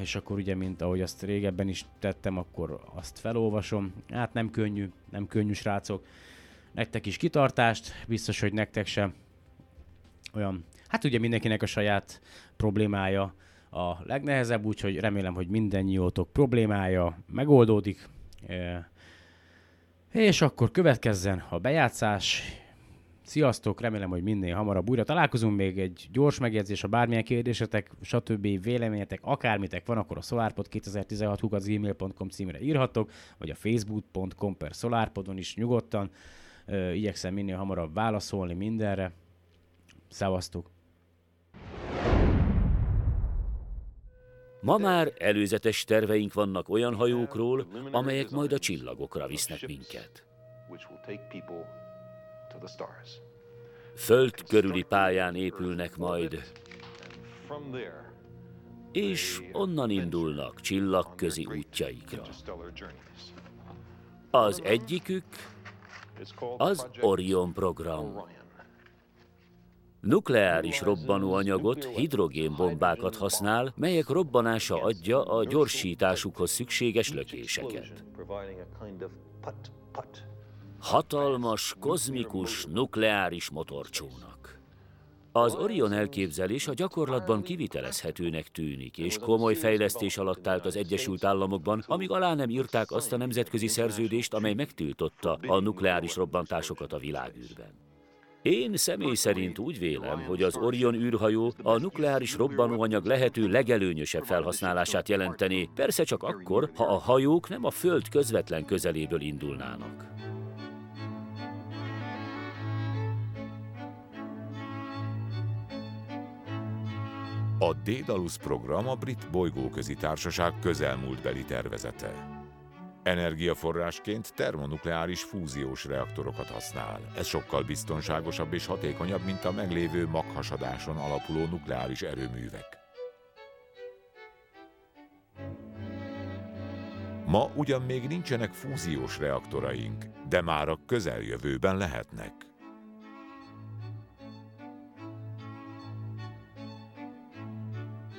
és akkor ugye, mint ahogy azt régebben is tettem, akkor azt felolvasom. Hát nem könnyű, nem könnyű srácok. Nektek is kitartást, biztos, hogy nektek sem olyan, hát ugye mindenkinek a saját problémája a legnehezebb, úgyhogy remélem, hogy mindennyiótok problémája megoldódik. És akkor következzen a bejátszás, Sziasztok, remélem, hogy minél hamarabb újra találkozunk. Még egy gyors megjegyzés, ha bármilyen kérdésetek, stb. véleményetek, akármitek van, akkor a solarpod2016 gmail.com címre írhatok, vagy a facebook.com per solarpodon is nyugodtan. Igyekszem minél hamarabb válaszolni mindenre. Szevasztok! Ma már előzetes terveink vannak olyan hajókról, amelyek majd a csillagokra visznek minket. Föld körüli pályán épülnek majd, és onnan indulnak csillagközi útjaikra. Az egyikük az Orion program. Nukleáris robbanóanyagot, hidrogénbombákat használ, melyek robbanása adja a gyorsításukhoz szükséges lökéseket. Hatalmas, kozmikus, nukleáris motorcsónak. Az Orion elképzelés a gyakorlatban kivitelezhetőnek tűnik, és komoly fejlesztés alatt állt az Egyesült Államokban, amíg alá nem írták azt a nemzetközi szerződést, amely megtiltotta a nukleáris robbantásokat a világűrben. Én személy szerint úgy vélem, hogy az Orion űrhajó a nukleáris robbanóanyag lehető legelőnyösebb felhasználását jelenteni, persze csak akkor, ha a hajók nem a Föld közvetlen közeléből indulnának. A Dédalus program a Brit Bolygóközi Társaság közelmúltbeli tervezete. Energiaforrásként termonukleáris fúziós reaktorokat használ. Ez sokkal biztonságosabb és hatékonyabb, mint a meglévő maghasadáson alapuló nukleáris erőművek. Ma ugyan még nincsenek fúziós reaktoraink, de már a közeljövőben lehetnek.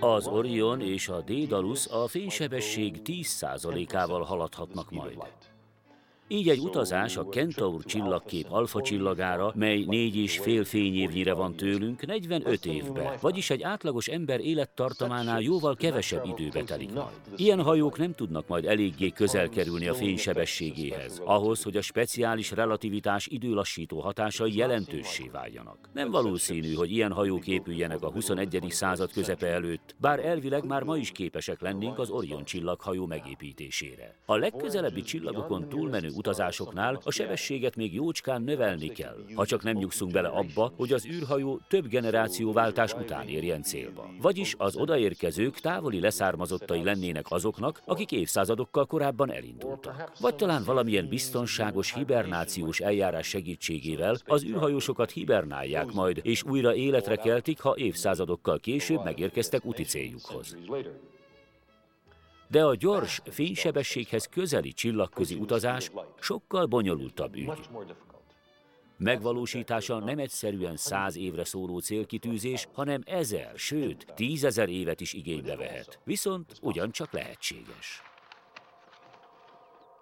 Az Orion és a Dédalus a fénysebesség 10%-ával haladhatnak majd. Így egy utazás a Kentaur csillagkép alfa csillagára, mely négy és fél fényévnyire van tőlünk, 45 évbe, vagyis egy átlagos ember élettartamánál jóval kevesebb időbe telik. Ilyen hajók nem tudnak majd eléggé közel kerülni a fénysebességéhez, ahhoz, hogy a speciális relativitás időlassító hatásai jelentőssé váljanak. Nem valószínű, hogy ilyen hajók épüljenek a 21. század közepe előtt, bár elvileg már ma is képesek lennénk az Orion csillaghajó megépítésére. A legközelebbi csillagokon túlmenő utazásoknál a sebességet még jócskán növelni kell, ha csak nem nyugszunk bele abba, hogy az űrhajó több generációváltás után érjen célba. Vagyis az odaérkezők távoli leszármazottai lennének azoknak, akik évszázadokkal korábban elindultak. Vagy talán valamilyen biztonságos hibernációs eljárás segítségével az űrhajósokat hibernálják majd, és újra életre keltik, ha évszázadokkal később megérkeztek úti céljukhoz. De a gyors, fénysebességhez közeli csillagközi utazás sokkal bonyolultabb ügy. Megvalósítása nem egyszerűen száz évre szóló célkitűzés, hanem ezer, sőt, tízezer évet is igénybe vehet. Viszont ugyancsak lehetséges.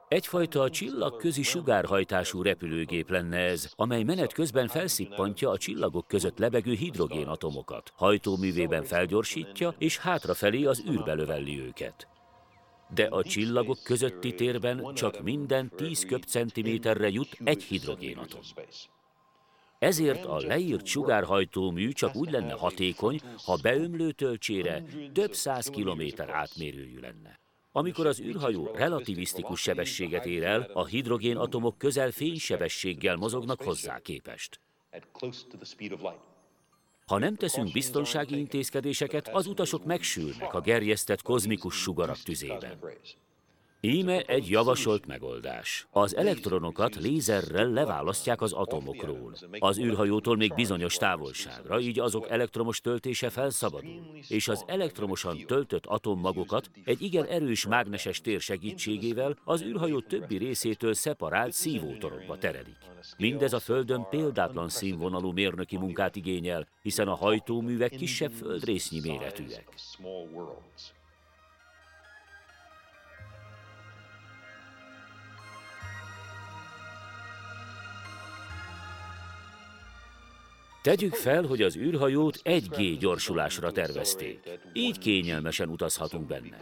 Egyfajta csillagközi sugárhajtású repülőgép lenne ez, amely menet közben felszippantja a csillagok között lebegő hidrogénatomokat, hajtóművében felgyorsítja és hátrafelé az űrbe lövelli őket. De a csillagok közötti térben csak minden 10 köbcentiméterre jut egy hidrogénatom. Ezért a leírt sugárhajtómű csak úgy lenne hatékony, ha beömlő töltsére több száz kilométer átmérőjű lenne. Amikor az űrhajó relativisztikus sebességet ér el, a hidrogénatomok közel fénysebességgel mozognak hozzá képest. Ha nem teszünk biztonsági intézkedéseket, az utasok megsülnek a gerjesztett kozmikus sugarak tüzében. Íme egy javasolt megoldás. Az elektronokat lézerrel leválasztják az atomokról. Az űrhajótól még bizonyos távolságra, így azok elektromos töltése felszabadul, és az elektromosan töltött atommagokat egy igen erős mágneses tér segítségével az űrhajó többi részétől szeparált szívótorokba terelik. Mindez a Földön példátlan színvonalú mérnöki munkát igényel, hiszen a hajtóművek kisebb földrésznyi méretűek. Tegyük fel, hogy az űrhajót 1G gyorsulásra tervezték. Így kényelmesen utazhatunk benne.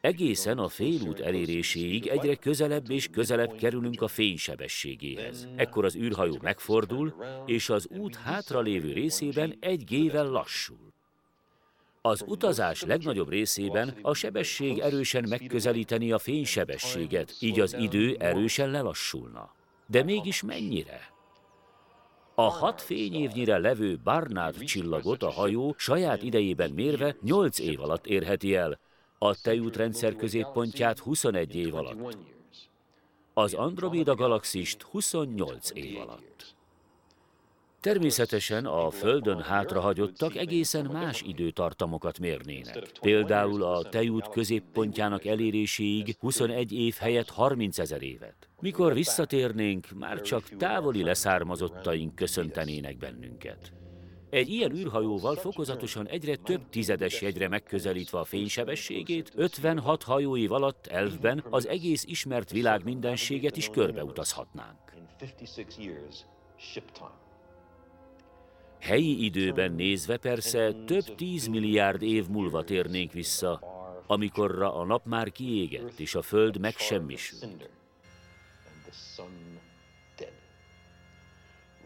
Egészen a félút eléréséig egyre közelebb és közelebb kerülünk a fénysebességéhez. Ekkor az űrhajó megfordul, és az út hátralévő részében egy gével lassul. Az utazás legnagyobb részében a sebesség erősen megközelíteni a fénysebességet, így az idő erősen lelassulna. De mégis mennyire? A hat fényévnyire levő Barnard csillagot a hajó saját idejében mérve 8 év alatt érheti el, a tejútrendszer középpontját 21 év alatt, az Andromeda galaxist 28 év alatt. Természetesen a Földön hátrahagyottak egészen más időtartamokat mérnének. Például a tejút középpontjának eléréséig 21 év helyett 30 ezer évet. Mikor visszatérnénk, már csak távoli leszármazottaink köszöntenének bennünket. Egy ilyen űrhajóval fokozatosan egyre több tizedes jegyre megközelítve a fénysebességét, 56 hajói alatt elfben az egész ismert világ mindenséget is körbeutazhatnánk. Helyi időben nézve persze több tíz milliárd év múlva térnénk vissza, amikorra a nap már kiégett és a föld megsemmisült.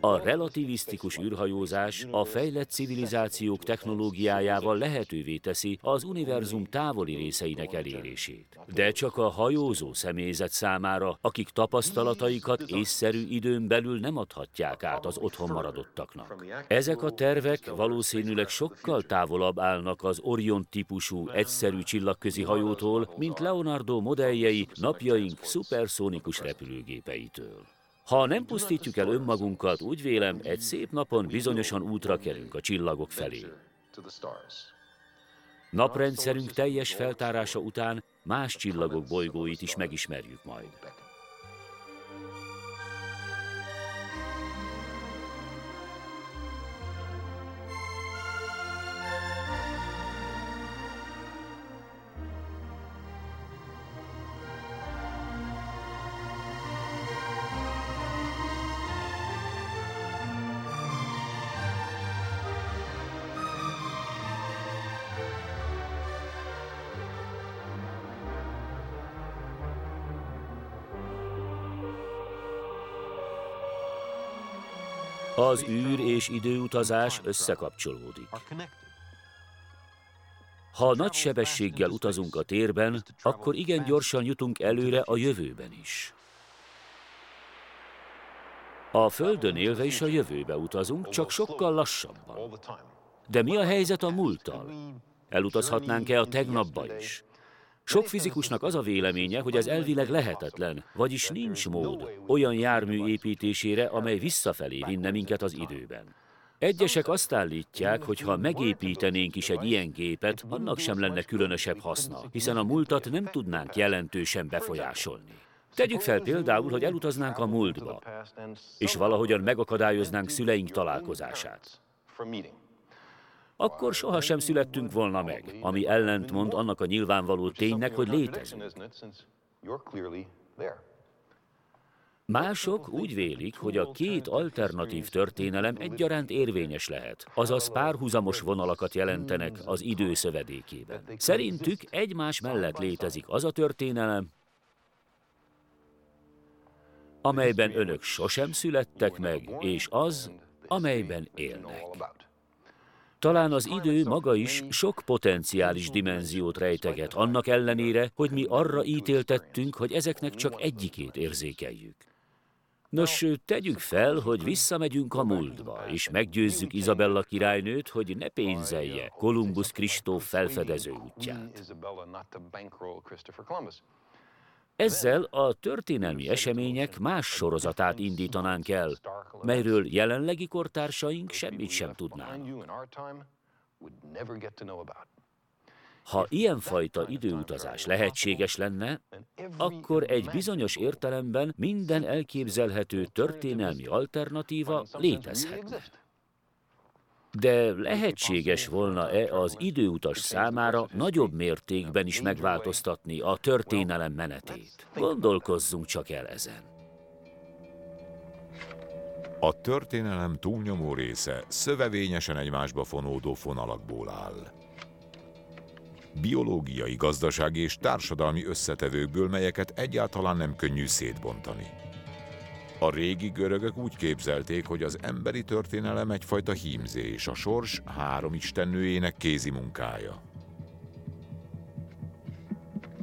A relativisztikus űrhajózás a fejlett civilizációk technológiájával lehetővé teszi az univerzum távoli részeinek elérését. De csak a hajózó személyzet számára, akik tapasztalataikat észszerű időn belül nem adhatják át az otthon maradottaknak. Ezek a tervek valószínűleg sokkal távolabb állnak az Orion típusú egyszerű csillagközi hajótól, mint Leonardo modelljei napjaink szuperszónikus repülőgépeitől. Ha nem pusztítjuk el önmagunkat, úgy vélem, egy szép napon bizonyosan útra kerünk a csillagok felé. Naprendszerünk teljes feltárása után más csillagok bolygóit is megismerjük majd. Az űr és időutazás összekapcsolódik. Ha nagy sebességgel utazunk a térben, akkor igen gyorsan jutunk előre a jövőben is. A Földön élve is a jövőbe utazunk, csak sokkal lassabban. De mi a helyzet a múlttal? Elutazhatnánk-e a tegnapba is? Sok fizikusnak az a véleménye, hogy ez elvileg lehetetlen, vagyis nincs mód olyan jármű építésére, amely visszafelé vinne minket az időben. Egyesek azt állítják, hogy ha megépítenénk is egy ilyen gépet, annak sem lenne különösebb haszna, hiszen a múltat nem tudnánk jelentősen befolyásolni. Tegyük fel például, hogy elutaznánk a múltba, és valahogyan megakadályoznánk szüleink találkozását akkor sohasem születtünk volna meg, ami ellentmond annak a nyilvánvaló ténynek, hogy létezünk. Mások úgy vélik, hogy a két alternatív történelem egyaránt érvényes lehet, azaz párhuzamos vonalakat jelentenek az idő szövedékében. Szerintük egymás mellett létezik az a történelem, amelyben önök sosem születtek meg, és az, amelyben élnek. Talán az idő maga is sok potenciális dimenziót rejteget, annak ellenére, hogy mi arra ítéltettünk, hogy ezeknek csak egyikét érzékeljük. Nos, tegyük fel, hogy visszamegyünk a múltba, és meggyőzzük Izabella királynőt, hogy ne pénzelje Kolumbusz Kristóf felfedező útját. Ezzel a történelmi események más sorozatát indítanánk el, melyről jelenlegi kortársaink semmit sem tudnának. Ha ilyenfajta időutazás lehetséges lenne, akkor egy bizonyos értelemben minden elképzelhető történelmi alternatíva létezhetne. De lehetséges volna-e az időutas számára nagyobb mértékben is megváltoztatni a történelem menetét? Gondolkozzunk csak el ezen. A történelem túlnyomó része szövevényesen egymásba fonódó fonalakból áll. Biológiai, gazdasági és társadalmi összetevőkből, melyeket egyáltalán nem könnyű szétbontani. A régi görögök úgy képzelték, hogy az emberi történelem egyfajta hímzés, a sors három istennőjének kézi munkája.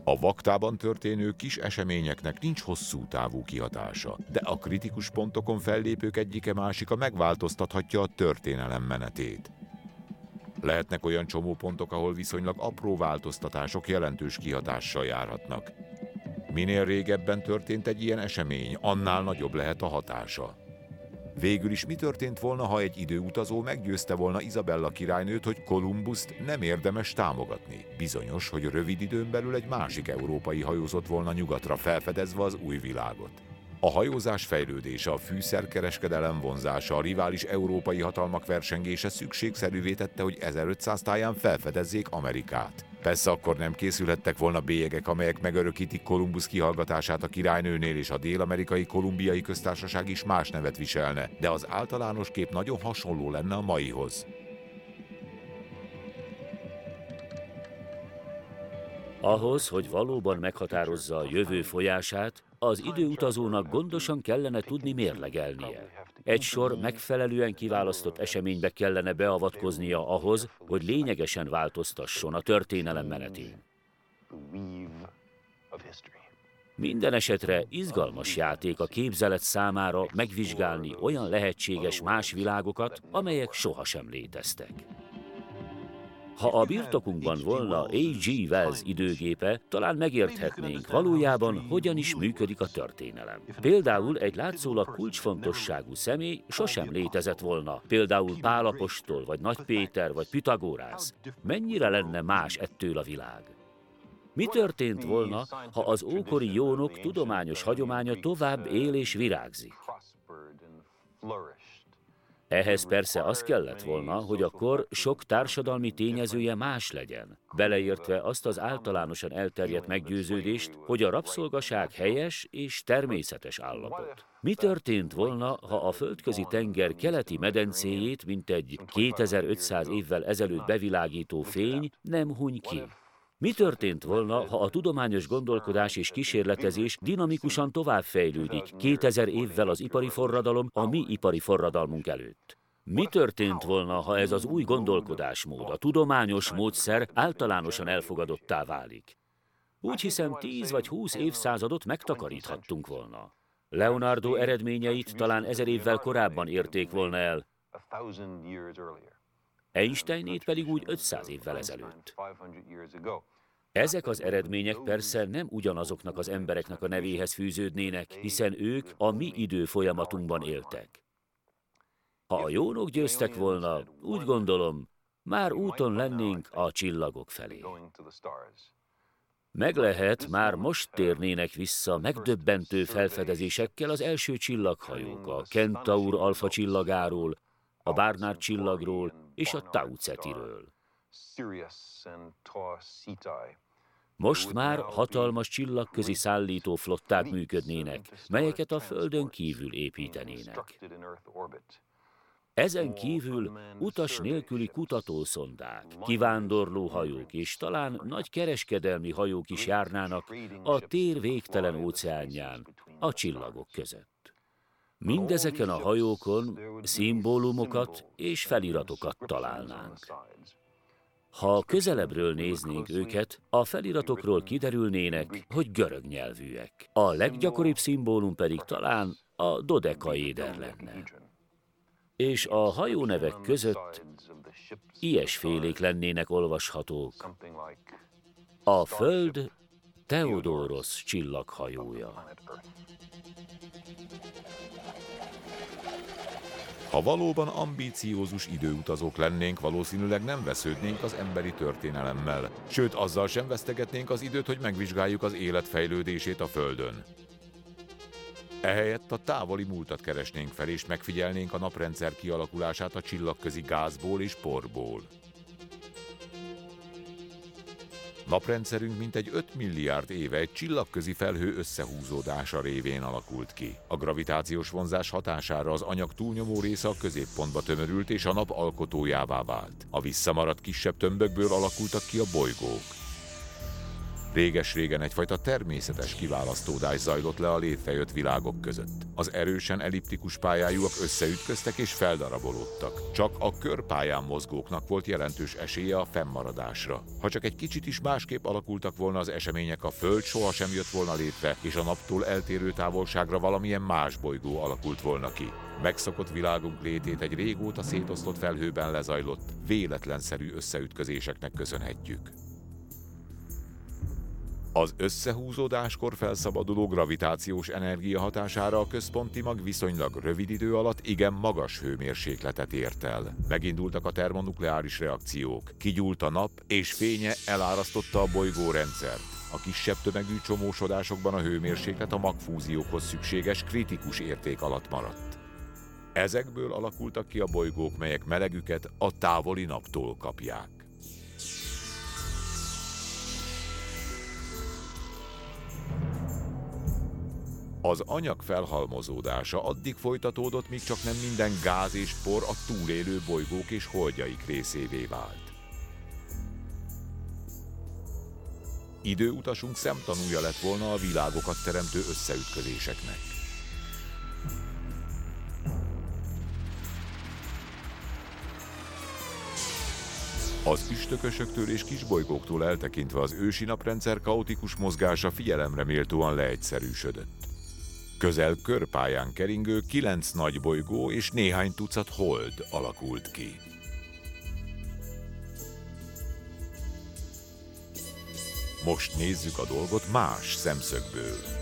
A vaktában történő kis eseményeknek nincs hosszú távú kihatása, de a kritikus pontokon fellépők egyike másika megváltoztathatja a történelem menetét. Lehetnek olyan csomópontok, ahol viszonylag apró változtatások jelentős kihatással járhatnak. Minél régebben történt egy ilyen esemény, annál nagyobb lehet a hatása. Végül is mi történt volna, ha egy időutazó meggyőzte volna Izabella királynőt, hogy Kolumbuszt nem érdemes támogatni? Bizonyos, hogy rövid időn belül egy másik európai hajózott volna nyugatra felfedezve az új világot. A hajózás fejlődése, a fűszerkereskedelem vonzása, a rivális európai hatalmak versengése szükségszerűvé tette, hogy 1500 táján felfedezzék Amerikát. Persze akkor nem készülhettek volna bélyegek, amelyek megörökítik Kolumbusz kihallgatását a királynőnél, és a dél-amerikai kolumbiai köztársaság is más nevet viselne, de az általános kép nagyon hasonló lenne a maihoz. Ahhoz, hogy valóban meghatározza a jövő folyását, az időutazónak gondosan kellene tudni mérlegelnie. Egy sor megfelelően kiválasztott eseménybe kellene beavatkoznia ahhoz, hogy lényegesen változtasson a történelem menetén. Minden esetre izgalmas játék a képzelet számára megvizsgálni olyan lehetséges más világokat, amelyek sohasem léteztek. Ha a birtokunkban volna A.G. Wells időgépe, talán megérthetnénk valójában, hogyan is működik a történelem. Például egy látszólag kulcsfontosságú személy sosem létezett volna, például Pálapostól, vagy Nagy Péter, vagy Pitagórász. Mennyire lenne más ettől a világ? Mi történt volna, ha az ókori jónok tudományos hagyománya tovább él és virágzik? Ehhez persze az kellett volna, hogy a kor sok társadalmi tényezője más legyen, beleértve azt az általánosan elterjedt meggyőződést, hogy a rabszolgaság helyes és természetes állapot. Mi történt volna, ha a földközi tenger keleti medencéjét, mint egy 2500 évvel ezelőtt bevilágító fény nem huny ki? Mi történt volna, ha a tudományos gondolkodás és kísérletezés dinamikusan továbbfejlődik 2000 évvel az ipari forradalom a mi ipari forradalmunk előtt? Mi történt volna, ha ez az új gondolkodásmód, a tudományos módszer általánosan elfogadottá válik? Úgy hiszem, 10 vagy 20 évszázadot megtakaríthattunk volna. Leonardo eredményeit talán ezer évvel korábban érték volna el, Einsteinét pedig úgy 500 évvel ezelőtt. Ezek az eredmények persze nem ugyanazoknak az embereknek a nevéhez fűződnének, hiszen ők a mi idő folyamatunkban éltek. Ha a jónok győztek volna, úgy gondolom, már úton lennénk a csillagok felé. Meg lehet, már most térnének vissza megdöbbentő felfedezésekkel az első csillaghajók, a Kentaur alfa csillagáról, a Barnard csillagról és a Tau Cetiről. Most már hatalmas csillagközi szállító flották működnének, melyeket a Földön kívül építenének. Ezen kívül utas nélküli kutatószondák, kivándorló hajók és talán nagy kereskedelmi hajók is járnának a tér végtelen óceánján, a csillagok között. Mindezeken a hajókon szimbólumokat és feliratokat találnánk. Ha közelebbről néznénk őket, a feliratokról kiderülnének, hogy görög nyelvűek. A leggyakoribb szimbólum pedig talán a dodekaéder lenne. És a hajónevek között ilyesfélék lennének olvashatók. A Föld Teodoros csillaghajója. Ha valóban ambíciózus időutazók lennénk, valószínűleg nem vesződnénk az emberi történelemmel, sőt azzal sem vesztegetnénk az időt, hogy megvizsgáljuk az élet fejlődését a Földön. Ehelyett a távoli múltat keresnénk fel, és megfigyelnénk a naprendszer kialakulását a csillagközi gázból és porból. Naprendszerünk mintegy 5 milliárd éve egy csillagközi felhő összehúzódása révén alakult ki. A gravitációs vonzás hatására az anyag túlnyomó része a középpontba tömörült és a nap alkotójává vált. A visszamaradt kisebb tömbökből alakultak ki a bolygók. Réges-régen egyfajta természetes kiválasztódás zajlott le a létrejött világok között. Az erősen elliptikus pályájúak összeütköztek és feldarabolódtak. Csak a körpályán mozgóknak volt jelentős esélye a fennmaradásra. Ha csak egy kicsit is másképp alakultak volna az események, a Föld sohasem jött volna létre, és a naptól eltérő távolságra valamilyen más bolygó alakult volna ki. Megszokott világunk létét egy régóta szétosztott felhőben lezajlott, véletlenszerű összeütközéseknek köszönhetjük. Az összehúzódáskor felszabaduló gravitációs energia hatására a központi mag viszonylag rövid idő alatt igen magas hőmérsékletet ért el. Megindultak a termonukleáris reakciók, kigyúlt a nap, és fénye elárasztotta a bolygórendszert. A kisebb tömegű csomósodásokban a hőmérséklet a magfúziókhoz szükséges kritikus érték alatt maradt. Ezekből alakultak ki a bolygók, melyek melegüket a távoli naptól kapják. Az anyag felhalmozódása addig folytatódott, míg csak nem minden gáz és por a túlélő bolygók és holdjaik részévé vált. Időutasunk szemtanúja lett volna a világokat teremtő összeütközéseknek. Az üstökösöktől és kisbolygóktól eltekintve az ősi naprendszer kaotikus mozgása figyelemre méltóan leegyszerűsödött. Közel körpályán keringő kilenc nagy bolygó és néhány tucat hold alakult ki. Most nézzük a dolgot más szemszögből.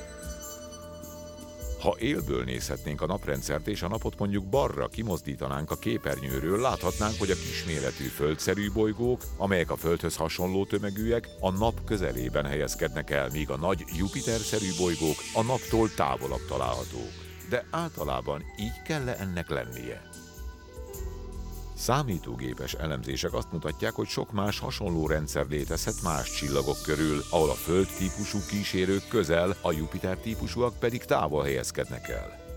Ha élből nézhetnénk a naprendszert és a napot mondjuk balra kimozdítanánk a képernyőről, láthatnánk, hogy a kisméretű földszerű bolygók, amelyek a Földhöz hasonló tömegűek, a nap közelében helyezkednek el, míg a nagy Jupiter-szerű bolygók a naptól távolabb találhatók. De általában így kell ennek lennie? Számítógépes elemzések azt mutatják, hogy sok más hasonló rendszer létezhet más csillagok körül, ahol a Föld típusú kísérők közel, a Jupiter típusúak pedig távol helyezkednek el.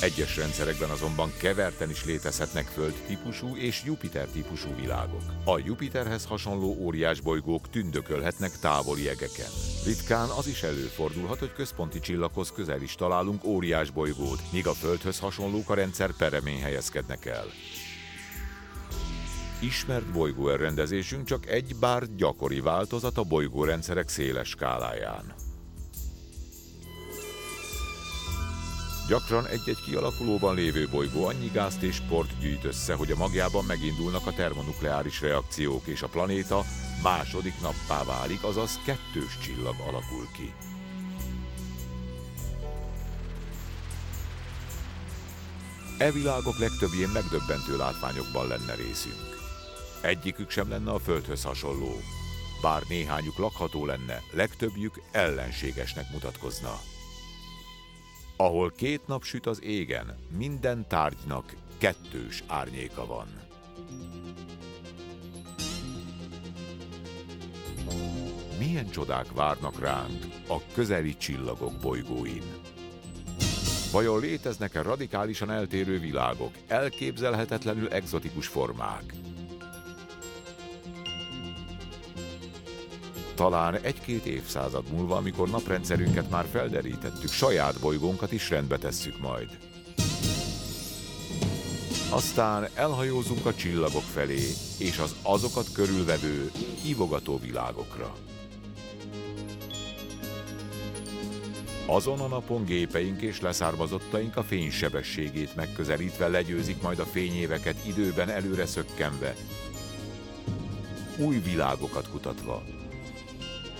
Egyes rendszerekben azonban keverten is létezhetnek Föld-típusú és Jupiter-típusú világok. A Jupiterhez hasonló óriás bolygók tündökölhetnek távoli egeken. Ritkán az is előfordulhat, hogy központi csillaghoz közel is találunk óriás bolygót, míg a Földhöz hasonlók a rendszer peremén helyezkednek el. Ismert bolygóelrendezésünk csak egy bár gyakori változat a bolygórendszerek széles skáláján. Gyakran egy-egy kialakulóban lévő bolygó annyi gázt és port gyűjt össze, hogy a magjában megindulnak a termonukleáris reakciók, és a planéta második nappá válik, azaz kettős csillag alakul ki. E világok legtöbbjén megdöbbentő látványokban lenne részünk. Egyikük sem lenne a Földhöz hasonló. Bár néhányuk lakható lenne, legtöbbjük ellenségesnek mutatkozna. Ahol két nap süt az égen, minden tárgynak kettős árnyéka van. milyen csodák várnak ránk a közeli csillagok bolygóin. Vajon léteznek-e radikálisan eltérő világok, elképzelhetetlenül egzotikus formák? Talán egy-két évszázad múlva, amikor naprendszerünket már felderítettük, saját bolygónkat is rendbe tesszük majd. Aztán elhajózunk a csillagok felé, és az azokat körülvevő, hívogató világokra. Azon a napon gépeink és leszármazottaink a fénysebességét megközelítve legyőzik majd a fényéveket időben előre szökkenve, új világokat kutatva.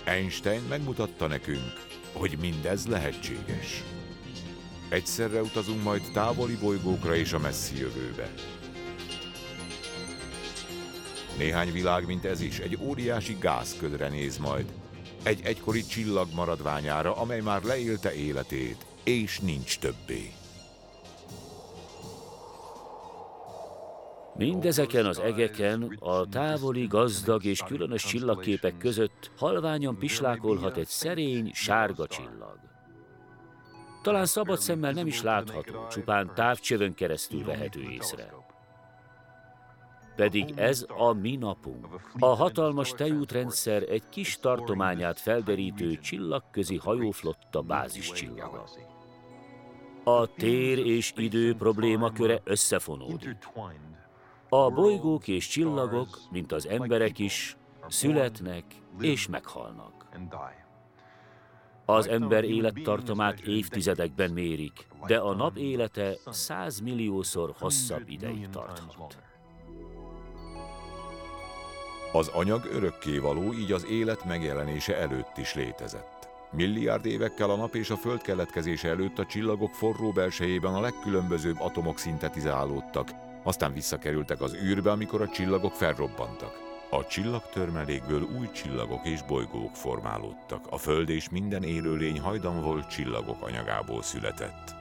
Einstein megmutatta nekünk, hogy mindez lehetséges. Egyszerre utazunk majd távoli bolygókra és a messzi jövőbe. Néhány világ, mint ez is, egy óriási gázködre néz majd. Egy egykori csillag maradványára, amely már leélte életét, és nincs többé. Mindezeken az egeken, a távoli, gazdag és különös csillagképek között halványan pislákolhat egy szerény, sárga csillag. Talán szabad szemmel nem is látható, csupán távcsövön keresztül vehető észre. Pedig ez a mi napunk. A hatalmas tejútrendszer egy kis tartományát felderítő csillagközi hajóflotta báziscsillaga. A tér és idő problémaköre összefonódik. A bolygók és csillagok, mint az emberek is, születnek és meghalnak. Az ember élettartamát évtizedekben mérik, de a nap élete százmilliószor hosszabb ideig tarthat. Az anyag örökkévaló, így az élet megjelenése előtt is létezett. Milliárd évekkel a nap és a föld keletkezése előtt a csillagok forró belsejében a legkülönbözőbb atomok szintetizálódtak, aztán visszakerültek az űrbe, amikor a csillagok felrobbantak. A csillagtörmelékből új csillagok és bolygók formálódtak. A Föld és minden élőlény hajdan volt csillagok anyagából született.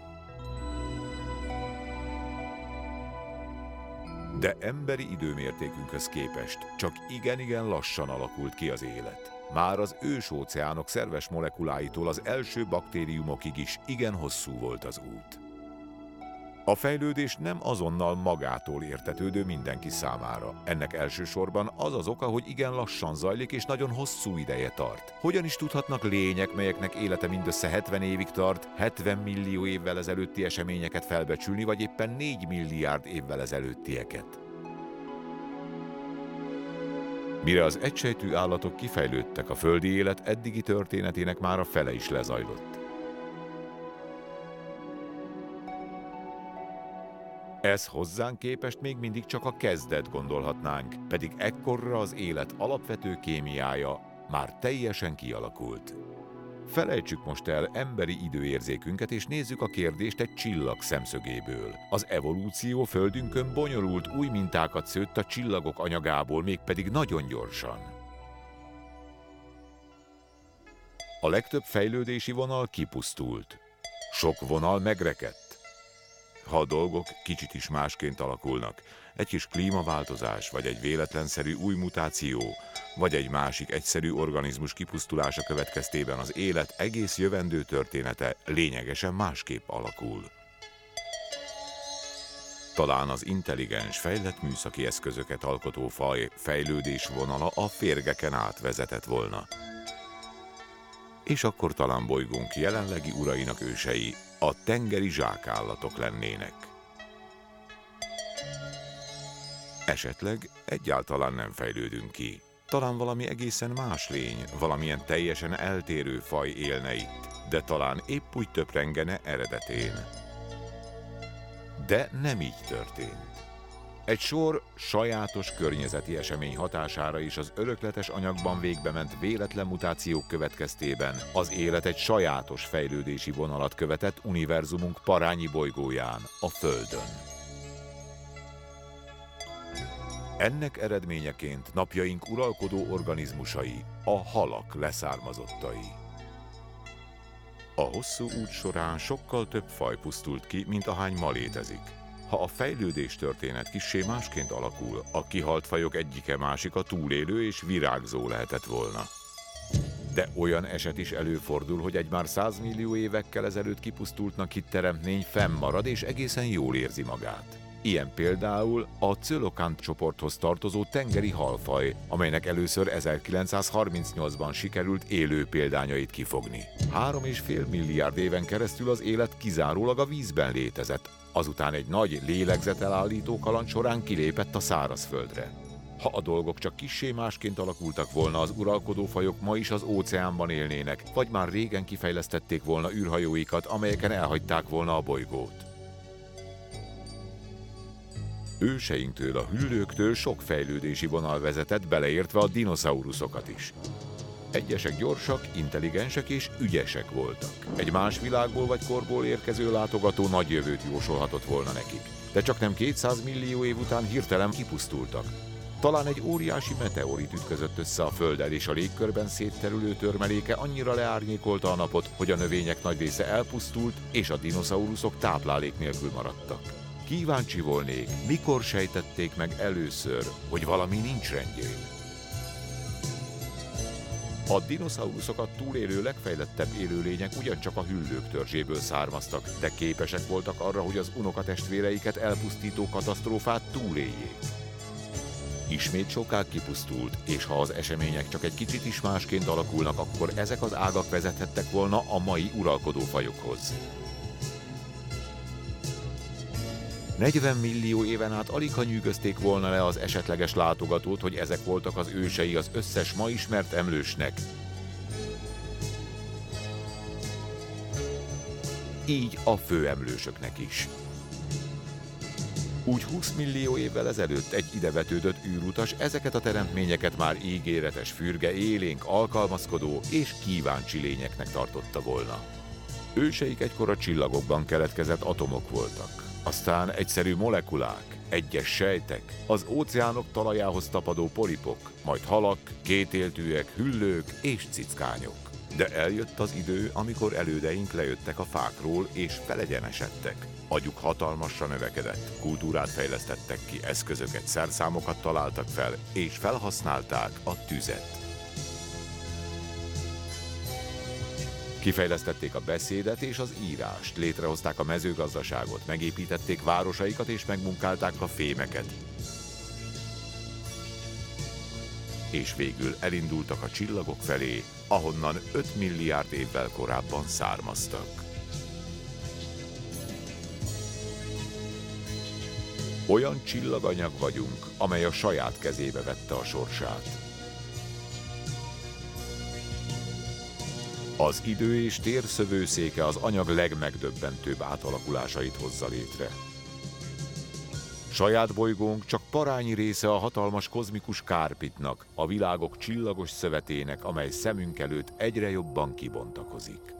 De emberi időmértékünkhöz képest csak igen-igen lassan alakult ki az élet. Már az ős óceánok szerves molekuláitól az első baktériumokig is igen hosszú volt az út. A fejlődés nem azonnal magától értetődő mindenki számára. Ennek elsősorban az az oka, hogy igen lassan zajlik és nagyon hosszú ideje tart. Hogyan is tudhatnak lények, melyeknek élete mindössze 70 évig tart, 70 millió évvel ezelőtti eseményeket felbecsülni, vagy éppen 4 milliárd évvel ezelőttieket? Mire az egysejtű állatok kifejlődtek, a földi élet eddigi történetének már a fele is lezajlott. Ez hozzánk képest még mindig csak a kezdet gondolhatnánk, pedig ekkorra az élet alapvető kémiája már teljesen kialakult. Felejtsük most el emberi időérzékünket, és nézzük a kérdést egy csillag szemszögéből. Az evolúció földünkön bonyolult új mintákat szőtt a csillagok anyagából, mégpedig nagyon gyorsan. A legtöbb fejlődési vonal kipusztult. Sok vonal megrekedt ha a dolgok kicsit is másként alakulnak. Egy kis klímaváltozás, vagy egy véletlenszerű új mutáció, vagy egy másik egyszerű organizmus kipusztulása következtében az élet egész jövendő története lényegesen másképp alakul. Talán az intelligens, fejlett műszaki eszközöket alkotó faj fejlődés vonala a férgeken átvezetett volna. És akkor talán bolygónk jelenlegi urainak ősei a tengeri zsákállatok lennének. Esetleg egyáltalán nem fejlődünk ki. Talán valami egészen más lény, valamilyen teljesen eltérő faj élne itt, de talán épp úgy töprengene eredetén. De nem így történt. Egy sor sajátos környezeti esemény hatására is az örökletes anyagban végbe ment véletlen mutációk következtében az élet egy sajátos fejlődési vonalat követett univerzumunk parányi bolygóján, a Földön. Ennek eredményeként napjaink uralkodó organizmusai, a halak leszármazottai. A hosszú út során sokkal több faj pusztult ki, mint ahány ma létezik. Ha a fejlődés történet kissé másként alakul, a kihalt fajok egyike másik a túlélő és virágzó lehetett volna. De olyan eset is előfordul, hogy egy már 100 millió évekkel ezelőtt kipusztultnak hitt teremtmény fennmarad és egészen jól érzi magát. Ilyen például a Cölokant csoporthoz tartozó tengeri halfaj, amelynek először 1938-ban sikerült élő példányait kifogni. Három és fél milliárd éven keresztül az élet kizárólag a vízben létezett, azután egy nagy lélegzetelállító kaland során kilépett a szárazföldre. Ha a dolgok csak kissé másként alakultak volna, az uralkodó fajok ma is az óceánban élnének, vagy már régen kifejlesztették volna űrhajóikat, amelyeken elhagyták volna a bolygót. Őseinktől, a hüllőktől sok fejlődési vonal vezetett, beleértve a dinoszauruszokat is. Egyesek gyorsak, intelligensek és ügyesek voltak. Egy más világból vagy korból érkező látogató nagy jövőt jósolhatott volna nekik. De csak nem 200 millió év után hirtelen kipusztultak. Talán egy óriási meteorit ütközött össze a Földdel, és a légkörben szétterülő törmeléke annyira leárnyékolta a napot, hogy a növények nagy része elpusztult, és a dinoszauruszok táplálék nélkül maradtak. Kíváncsi volnék, mikor sejtették meg először, hogy valami nincs rendjén. A dinoszauruszokat túlélő legfejlettebb élőlények ugyancsak a hüllők törzséből származtak, de képesek voltak arra, hogy az unokatestvéreiket elpusztító katasztrófát túléljék. Ismét sokáig kipusztult, és ha az események csak egy kicsit is másként alakulnak, akkor ezek az ágak vezethettek volna a mai uralkodó fajokhoz. 40 millió éven át alig ha nyűgözték volna le az esetleges látogatót, hogy ezek voltak az ősei az összes ma ismert emlősnek. Így a főemlősöknek is. Úgy 20 millió évvel ezelőtt egy idevetődött űrutas ezeket a teremtményeket már ígéretes fürge, élénk, alkalmazkodó és kíváncsi lényeknek tartotta volna. Őseik egykor a csillagokban keletkezett atomok voltak aztán egyszerű molekulák, egyes sejtek, az óceánok talajához tapadó polipok, majd halak, kétéltűek, hüllők és cickányok. De eljött az idő, amikor elődeink lejöttek a fákról és felegyenesedtek. Agyuk hatalmasra növekedett, kultúrát fejlesztettek ki, eszközöket, szerszámokat találtak fel, és felhasználták a tüzet. Kifejlesztették a beszédet és az írást, létrehozták a mezőgazdaságot, megépítették városaikat és megmunkálták a fémeket. És végül elindultak a csillagok felé, ahonnan 5 milliárd évvel korábban származtak. Olyan csillaganyag vagyunk, amely a saját kezébe vette a sorsát. Az idő és tér szövőszéke az anyag legmegdöbbentőbb átalakulásait hozza létre. Saját bolygónk csak parányi része a hatalmas kozmikus kárpitnak, a világok csillagos szövetének, amely szemünk előtt egyre jobban kibontakozik.